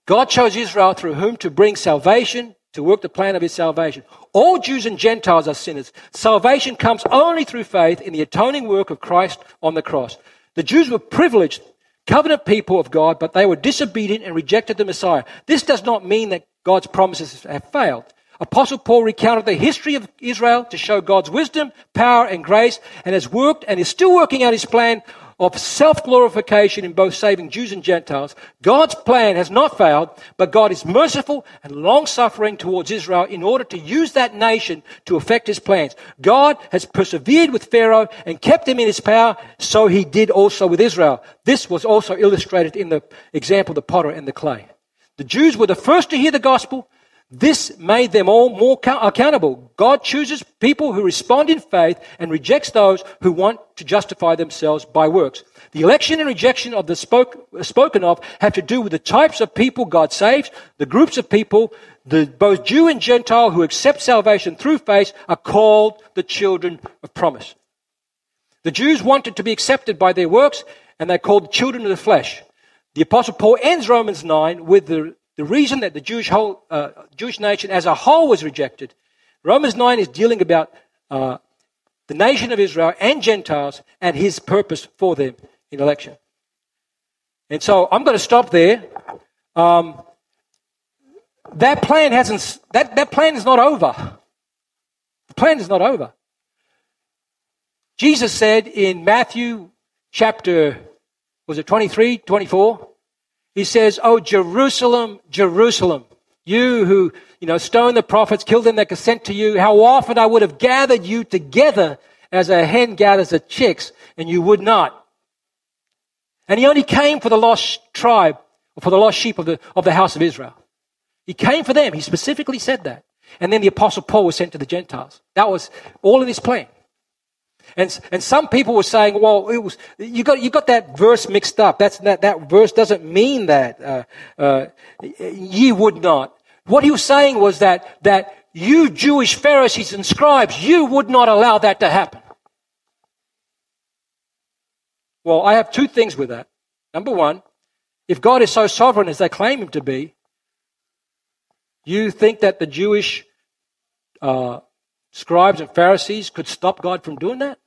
God chose Israel through whom to bring salvation, to work the plan of his salvation. All Jews and Gentiles are sinners. Salvation comes only through faith in the atoning work of Christ on the cross. The Jews were privileged, covenant people of God, but they were disobedient and rejected the Messiah. This does not mean that God's promises have failed. Apostle Paul recounted the history of Israel to show God's wisdom, power, and grace, and has worked and is still working out his plan of self glorification in both saving Jews and Gentiles. God's plan has not failed, but God is merciful and long suffering towards Israel in order to use that nation to effect his plans. God has persevered with Pharaoh and kept him in his power, so he did also with Israel. This was also illustrated in the example of the potter and the clay. The Jews were the first to hear the gospel. This made them all more accountable. God chooses people who respond in faith and rejects those who want to justify themselves by works. The election and rejection of the spoke, spoken of have to do with the types of people God saves, the groups of people, the, both Jew and Gentile who accept salvation through faith are called the children of promise. The Jews wanted to be accepted by their works and they're called the children of the flesh. The apostle Paul ends Romans 9 with the the reason that the Jewish, whole, uh, Jewish nation as a whole was rejected, Romans 9 is dealing about uh, the nation of Israel and Gentiles and his purpose for them in election. And so I'm going to stop there. Um, that plan hasn't, that, that plan is not over. The plan is not over. Jesus said in Matthew chapter, was it 23, 24? He says, Oh, Jerusalem, Jerusalem, you who, you know, stoned the prophets, killed them that consent to you, how often I would have gathered you together as a hen gathers the chicks, and you would not. And he only came for the lost tribe, or for the lost sheep of the, of the house of Israel. He came for them. He specifically said that. And then the apostle Paul was sent to the Gentiles. That was all in his plan. And, and some people were saying, well, it was, you got, you got that verse mixed up. That's, that, that verse doesn't mean that, uh, uh, ye would not. What he was saying was that, that you Jewish Pharisees and scribes, you would not allow that to happen. Well, I have two things with that. Number one, if God is so sovereign as they claim him to be, you think that the Jewish uh, scribes and Pharisees could stop God from doing that?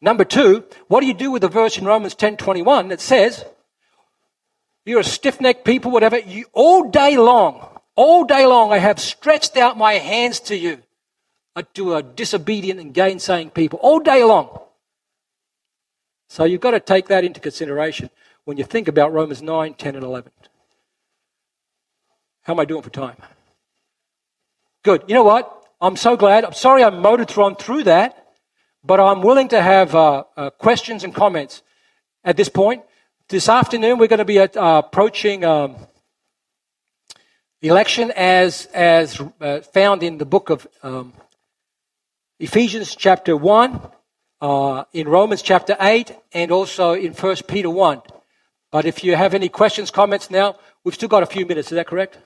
Number two, what do you do with the verse in Romans 10:21 that says, "You're a stiff-necked people, whatever. You all day long All day long I have stretched out my hands to you, uh, to a disobedient and gainsaying people, all day long. So you've got to take that into consideration when you think about Romans 9, 10, and 11. How am I doing for time? Good. You know what? I'm so glad. I'm sorry I motored on through that, but I'm willing to have uh, uh, questions and comments at this point. This afternoon, we're going to be at, uh, approaching um, election as, as uh, found in the book of um, Ephesians, chapter 1, uh, in Romans, chapter 8, and also in 1 Peter 1. But if you have any questions, comments now, we've still got a few minutes. Is that correct?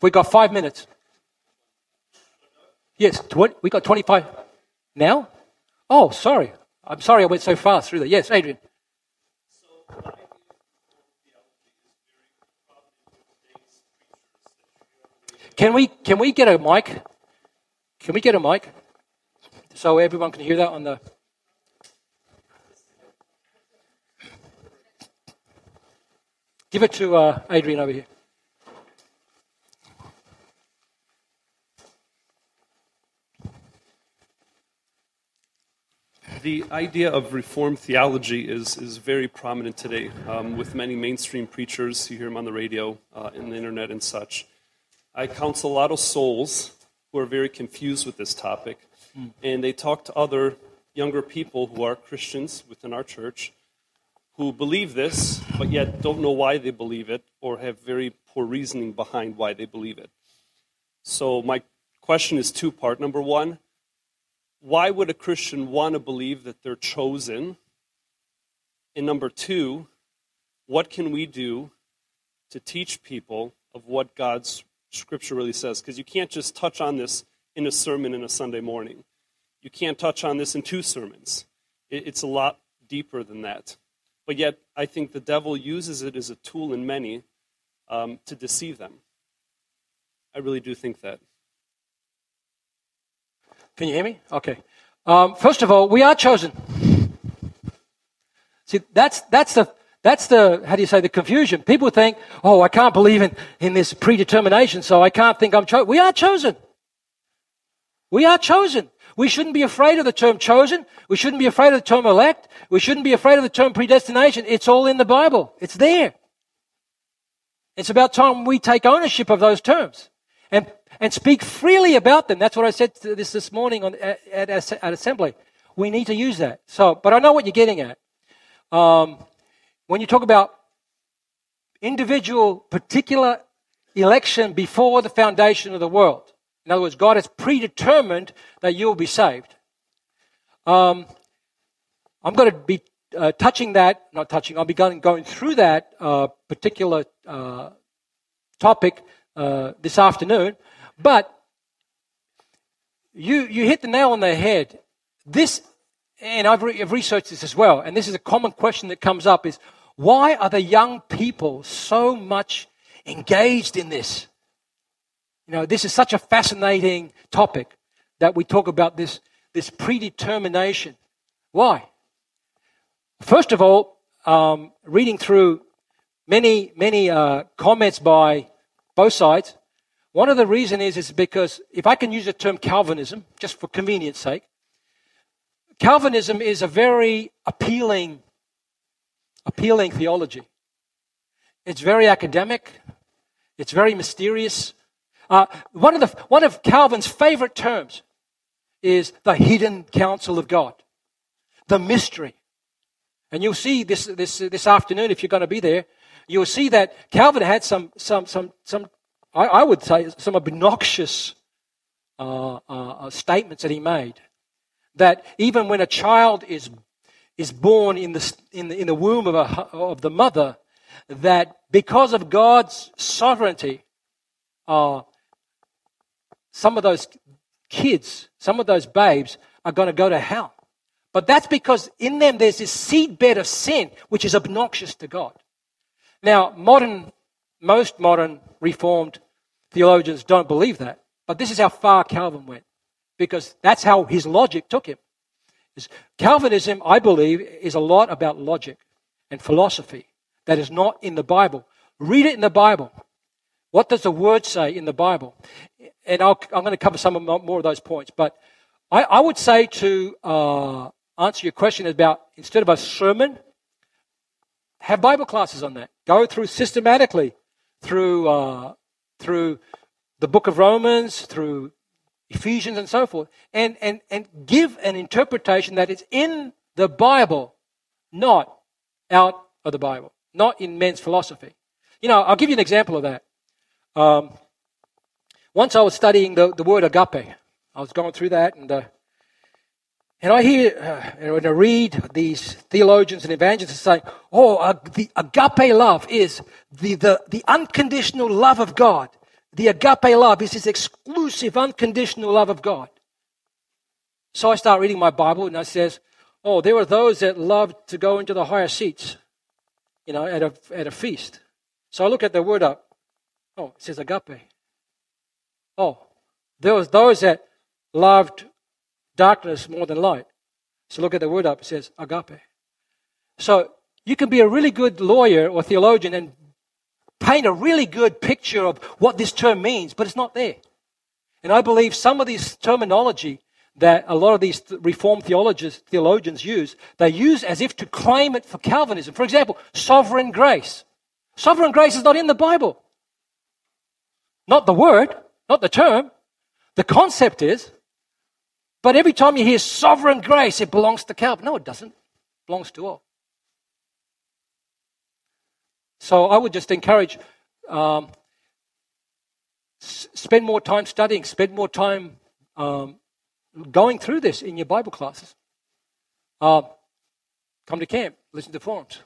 We've got five minutes. Yes, tw- we got 25 now? Oh, sorry. I'm sorry I went so fast through that. Yes, Adrian. Can we can we get a mic? Can we get a mic so everyone can hear that on the? Give it to uh, Adrian over here. The idea of Reformed theology is, is very prominent today um, with many mainstream preachers. You hear them on the radio, uh, and the internet, and such. I counsel a lot of souls who are very confused with this topic, mm. and they talk to other younger people who are Christians within our church who believe this, but yet don't know why they believe it or have very poor reasoning behind why they believe it. So, my question is two part. Number one, why would a Christian want to believe that they're chosen? And number two, what can we do to teach people of what God's scripture really says? Because you can't just touch on this in a sermon in a Sunday morning. You can't touch on this in two sermons. It's a lot deeper than that. But yet, I think the devil uses it as a tool in many um, to deceive them. I really do think that. Can you hear me? Okay. Um, first of all, we are chosen. See, that's, that's the, that's the, how do you say, the confusion. People think, oh, I can't believe in, in this predetermination, so I can't think I'm chosen. We are chosen. We are chosen. We shouldn't be afraid of the term chosen. We shouldn't be afraid of the term elect. We shouldn't be afraid of the term predestination. It's all in the Bible. It's there. It's about time we take ownership of those terms. And and speak freely about them. That's what I said this this morning on, at, at, at, assembly. We need to use that. So, but I know what you're getting at. Um, when you talk about individual, particular election before the foundation of the world, in other words, God has predetermined that you'll be saved. Um, I'm going to be uh, touching that, not touching, I'll be going, going through that uh, particular uh, topic uh, this afternoon. But you, you hit the nail on the head. This, and I've, re- I've researched this as well, and this is a common question that comes up is why are the young people so much engaged in this? You know, this is such a fascinating topic that we talk about this, this predetermination. Why? First of all, um, reading through many, many uh, comments by both sides, one of the reasons is, is because if I can use the term Calvinism, just for convenience sake, Calvinism is a very appealing, appealing theology. It's very academic. It's very mysterious. Uh, one, of the, one of Calvin's favorite terms is the hidden counsel of God, the mystery. And you'll see this, this, this afternoon, if you're going to be there, you'll see that Calvin had some, some, some, some I, I would say, some obnoxious uh, uh, uh, statements that he made. That even when a child is, is born in the, in the, in the womb of, a, of the mother, that because of God's sovereignty, uh, some of those kids, some of those babes are going to go to hell. But that's because in them there's this seedbed of sin which is obnoxious to God. Now, modern, most modern Reformed Theologians don't believe that. But this is how far Calvin went, because that's how his logic took him. Calvinism, I believe, is a lot about logic and philosophy that is not in the Bible. Read it in the Bible. What does the word say in the Bible? And i am going to cover some more of those points. But I, I would say to uh, answer your question about instead of a sermon, have Bible classes on that. Go through systematically through uh, through the book of Romans, through Ephesians, and so forth, and and and give an interpretation that is in the Bible, not out of the Bible, not in men's philosophy. You know, I'll give you an example of that. Um, once I was studying the, the word agape. I was going through that, and uh, and I hear uh, and I read these theologians and evangelists saying, "Oh, uh, the agape love is the, the the unconditional love of God. The agape love is His exclusive, unconditional love of God." So I start reading my Bible, and it says, "Oh, there are those that love to go into the higher seats, you know, at a at a feast." So I look at the word up. Oh, it says agape. Oh, there was those that loved darkness more than light. So look at the word up. It says agape. So you can be a really good lawyer or theologian and paint a really good picture of what this term means, but it's not there. And I believe some of this terminology that a lot of these Reformed theologians, theologians use, they use as if to claim it for Calvinism. For example, sovereign grace. Sovereign grace is not in the Bible. Not the word, not the term. The concept is but every time you hear sovereign grace, it belongs to Calvin. No, it doesn't. It belongs to all. So I would just encourage um, s- spend more time studying, spend more time um, going through this in your Bible classes. Uh, come to camp, listen to forums.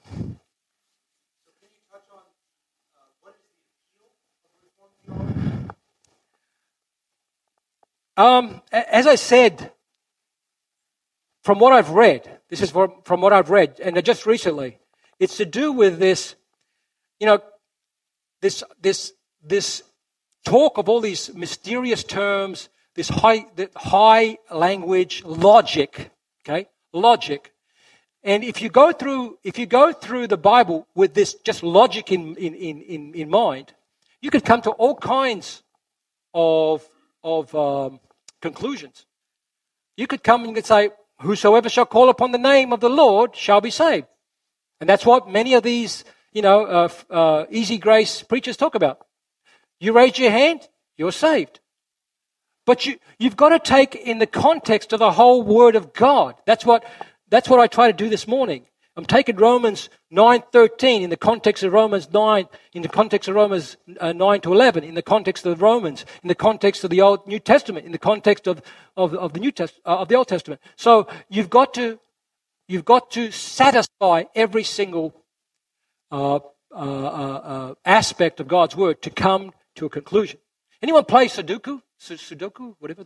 Um, as I said, from what I've read, this is from, what I've read, and just recently, it's to do with this, you know, this, this, this talk of all these mysterious terms, this high, high language logic, okay, logic. And if you go through, if you go through the Bible with this just logic in, in, in, in mind, you could come to all kinds of, of um, conclusions. You could come and say, Whosoever shall call upon the name of the Lord shall be saved. And that's what many of these, you know, uh, uh, easy grace preachers talk about. You raise your hand, you're saved. But you, you've got to take in the context of the whole Word of God. That's what, that's what I try to do this morning. I'm taking Romans 9:13 in the context of Romans 9, in the context of Romans uh, 9 to 11, in the context of Romans, in the context of the Old New Testament, in the context of, of, of the New Test, uh, of the Old Testament. So you've got to you've got to satisfy every single uh, uh, uh, uh aspect of God's word to come to a conclusion. Anyone play Sudoku? Sudoku, whatever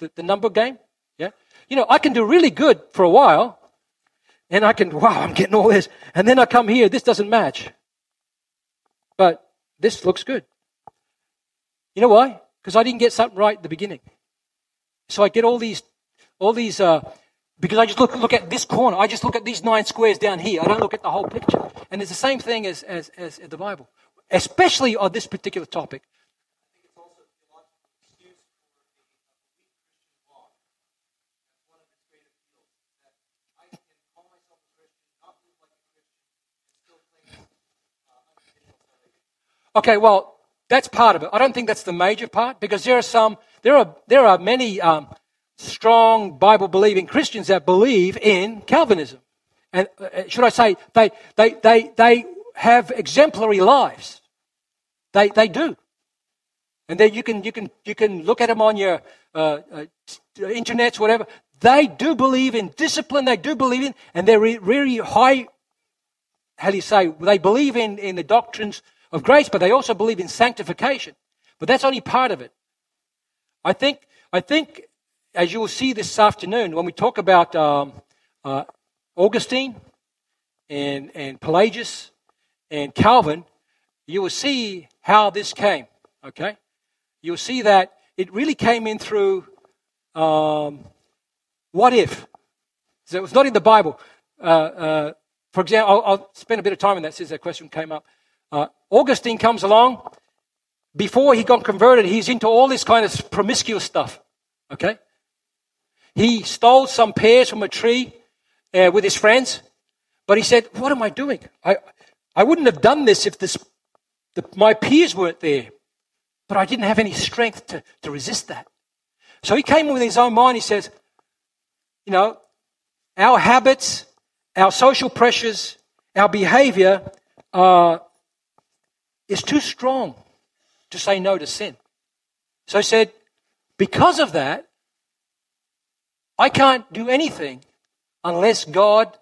the, the number game? Yeah. You know, I can do really good for a while and I can, wow, I'm getting all this. And then I come here, this doesn't match. But this looks good. You know why? Because I didn't get something right at the beginning. So I get all these, all these, uh, because I just look, look at this corner. I just look at these nine squares down here. I don't look at the whole picture. And it's the same thing as, as, as the Bible, especially on this particular topic. Okay, well, that's part of it. I don't think that's the major part because there are some, there are, there are many um, strong Bible believing Christians that believe in Calvinism. And uh, uh, should I say, they, they, they, they have exemplary lives. They, they do. And then you can, you can, you can look at them on your uh, uh, internets, whatever. They do believe in discipline. They do believe in, and they're really high, how do you say, they believe in, in the doctrines of grace, but they also believe in sanctification. But that's only part of it. I think, I think as you will see this afternoon, when we talk about um, uh, Augustine and, and Pelagius and Calvin, you will see how this came. Okay? You'll see that it really came in through um, what if? So it was not in the Bible. Uh, uh, for example, I'll, I'll, spend a bit of time on that since that question came up. Uh, Augustine comes along, before he got converted, he's into all this kind of promiscuous stuff. Okay? He stole some pears from a tree uh, with his friends, but he said, What am I doing? I, I wouldn't have done this if this, the, my peers weren't there. But I didn't have any strength to, to resist that. So he came with his own mind. He says, You know, our habits, our social pressures, our behavior uh, is too strong to say no to sin. So he said, because of that, I can't do anything unless God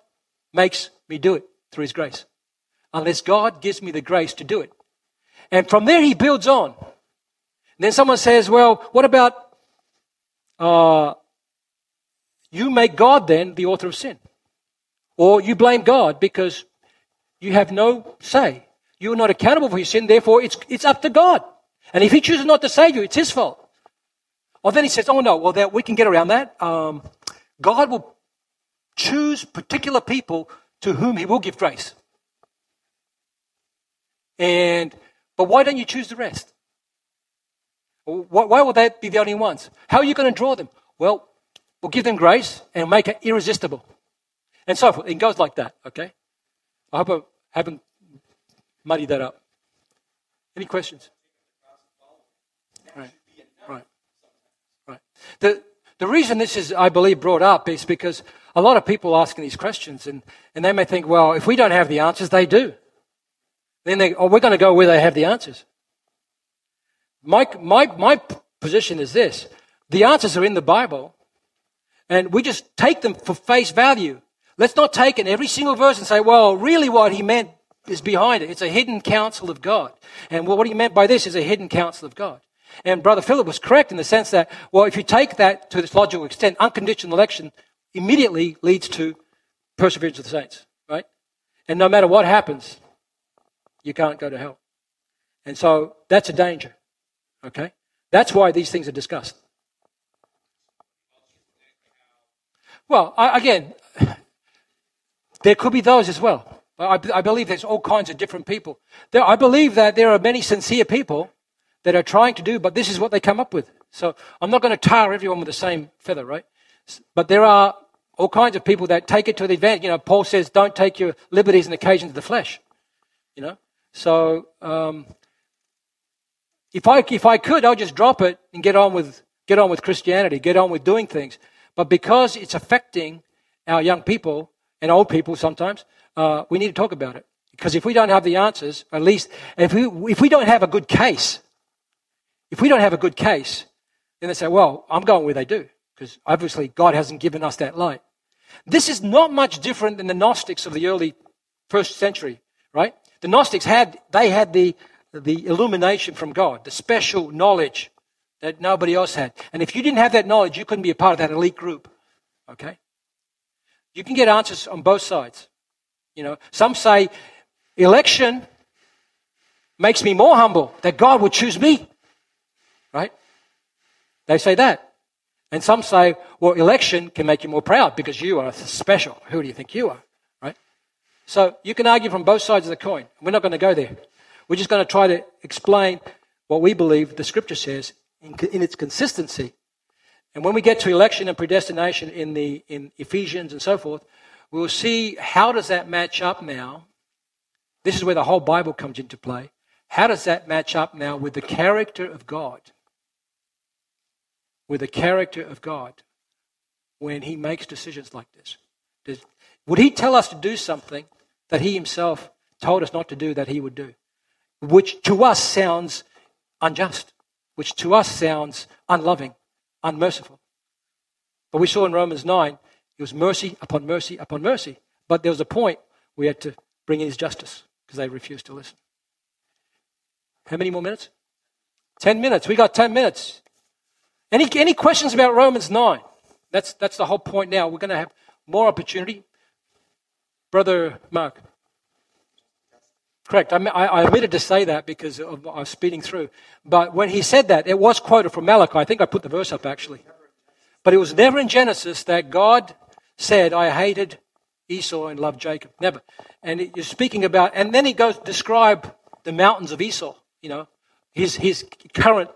makes me do it through His grace. Unless God gives me the grace to do it. And from there he builds on. And then someone says, well, what about uh, you make God then the author of sin? Or you blame God because you have no say. You're not accountable for your sin, therefore it's, it's up to God. And if he chooses not to save you, it's his fault. Or then he says, oh no, well, that, we can get around that. Um, God will choose particular people to whom he will give grace. And, but why don't you choose the rest? Why will they be the only ones? How are you going to draw them? Well, we'll give them grace and make it irresistible. And so forth. It goes like that, okay? I hope I haven't muddied that up. Any questions? Right, right, right. The, the reason this is, I believe, brought up is because a lot of people asking these questions, and, and they may think, well, if we don't have the answers, they do. Then they, oh, we're going to go where they have the answers. My, my, my position is this the answers are in the Bible, and we just take them for face value. Let's not take in every single verse and say, well, really what he meant is behind it. It's a hidden counsel of God. And what he meant by this is a hidden counsel of God. And Brother Philip was correct in the sense that, well, if you take that to its logical extent, unconditional election immediately leads to perseverance of the saints, right? And no matter what happens, you can't go to hell. And so that's a danger, okay? That's why these things are discussed. Well, I, again, there could be those as well. I, I, believe there's all kinds of different people. There, I believe that there are many sincere people that are trying to do, but this is what they come up with. So I'm not going to tar everyone with the same feather, right? But there are all kinds of people that take it to the advantage. You know, Paul says, don't take your liberties and occasions of the flesh. You know, so um, if I if I could, I'll just drop it and get on with get on with Christianity, get on with doing things. But because it's affecting our young people and old people sometimes, uh, we need to talk about it. Because if we don't have the answers, at least if we, if we don't have a good case, if we don't have a good case, then they say, well, I'm going where they do. Because obviously God hasn't given us that light. This is not much different than the Gnostics of the early first century, right? The Gnostics had, they had the, the illumination from God, the special knowledge that nobody else had. And if you didn't have that knowledge, you couldn't be a part of that elite group. Okay? You can get answers on both sides. You know, some say election makes me more humble, that God would choose me. Right? They say that. And some say, well, election can make you more proud because you are special. Who do you think you are? Right? So you can argue from both sides of the coin. We're not going to go there. We're just going to try to explain what we believe the scripture says in, in its consistency. And when we get to election and predestination in the in Ephesians and so forth, we'll see how does that match up now. This is where the whole Bible comes into play. How does that match up now with the character of God? With the character of God when he makes decisions like this? Does, would he tell us to do something that he himself told us not to do that he would do? Which to us sounds unjust, which to us sounds unloving, unmerciful. But we saw in Romans 9 it was mercy upon mercy upon mercy. But there was a point we had to bring in his justice because they refused to listen. How many more minutes? Ten minutes. We got ten minutes. Any, any questions about Romans 9? That's, that's the whole point now. We're going to have more opportunity. Brother Mark. Correct. I, I, omitted to say that because of, I was speeding through. But when he said that, it was quoted from Malachi. I think I put the verse up actually. But it was never in Genesis that God said, I hated Esau and loved Jacob. Never. And you're speaking about, and then he goes describe the mountains of Esau, you know, his, his current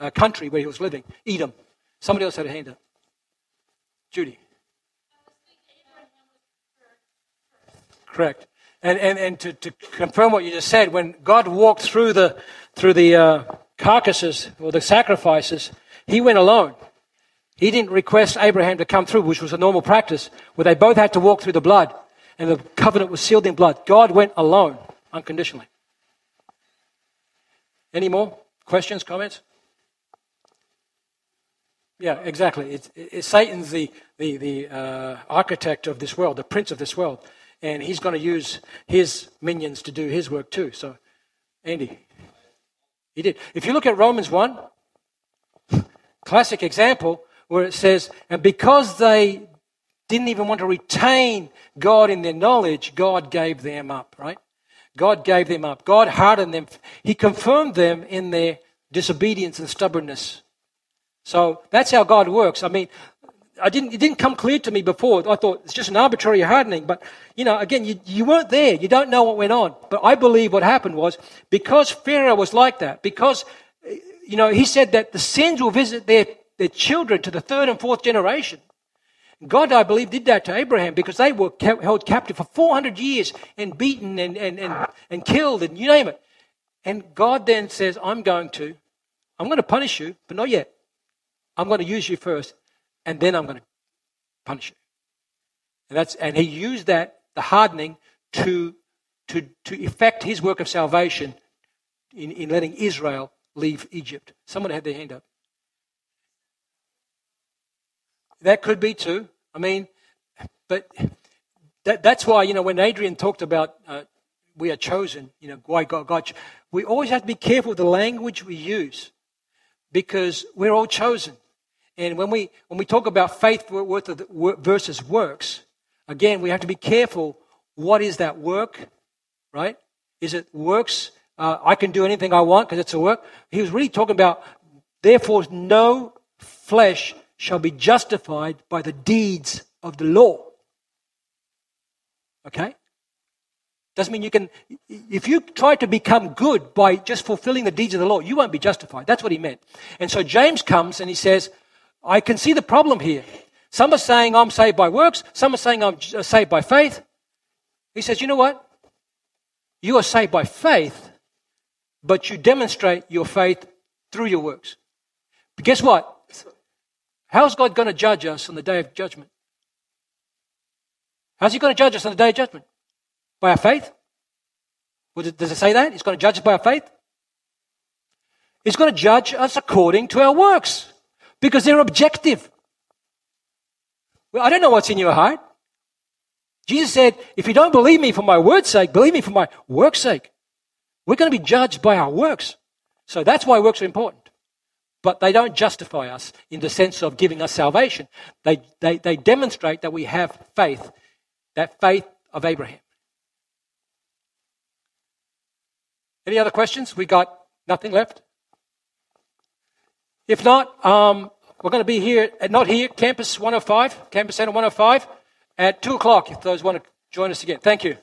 uh, country where he was living, Edom. Somebody else had a hand up. Judy. Correct. And, and, and to, to confirm what you just said, when God walked through the, through the uh, carcasses or the sacrifices, he went alone. He didn't request Abraham to come through, which was a normal practice, where they both had to walk through the blood, and the covenant was sealed in blood. God went alone, unconditionally. Any more questions, comments? Yeah, exactly. It's, it's Satan's the, the, the uh, architect of this world, the prince of this world and he's going to use his minions to do his work too. So, Andy, he did. If you look at Romans 1, classic example where it says, and because they didn't even want to retain God in their knowledge, God gave them up, right? God gave them up. God hardened them. He confirmed them in their disobedience and stubbornness. So that's how God works. I mean, I didn't, it didn't come clear to me before. I thought it's just an arbitrary hardening. But, you know, again, you, you weren't there. You don't know what went on. But I believe what happened was because Pharaoh was like that, because, you know, he said that the sins will visit their, their children to the third and fourth generation. God, I believe, did that to Abraham because they were held captive for 400 years and beaten and, and, and, and killed and you name it. And God then says, I'm going to, I'm going to punish you, but not yet. I'm going to use you first and then I'm going to punish you. And, that's, and he used that, the hardening, to, to, to effect his work of salvation in, in letting Israel leave Egypt. Someone had their hand up. That could be too. I mean, but that, that's why, you know, when Adrian talked about uh, we are chosen, you know, why God, God, we always have to be careful with the language we use because we're all chosen. And when we, when we talk about faith versus works, again, we have to be careful. What is that work? Right? Is it works? Uh, I can do anything I want because it's a work. He was really talking about, therefore, no flesh shall be justified by the deeds of the law. Okay? Doesn't mean you can, if you try to become good by just fulfilling the deeds of the law, you won't be justified. That's what he meant. And so James comes and he says, I can see the problem here. Some are saying I'm saved by works, some are saying I'm uh, saved by faith. He says, You know what? You are saved by faith, but you demonstrate your faith through your works. But guess what? How's God going to judge us on the day of judgment? How's He going to judge us on the day of judgment? By our faith? Does it say that? He's going to judge us by our faith? He's going to judge us according to our works because they're objective. Well, I don't know what's in your heart. Jesus said, if you don't believe me for my word's sake, believe me for my work's sake. We're going to be judged by our works. So that's why works are important. But they don't justify us in the sense of giving us salvation. They, they, they demonstrate that we have faith, that faith of Abraham. Any other questions? We got nothing left? If not, um, we're going to be here, uh, not here, Campus 105, Campus Center 105, at 2 o'clock if those want to join us again. Thank you.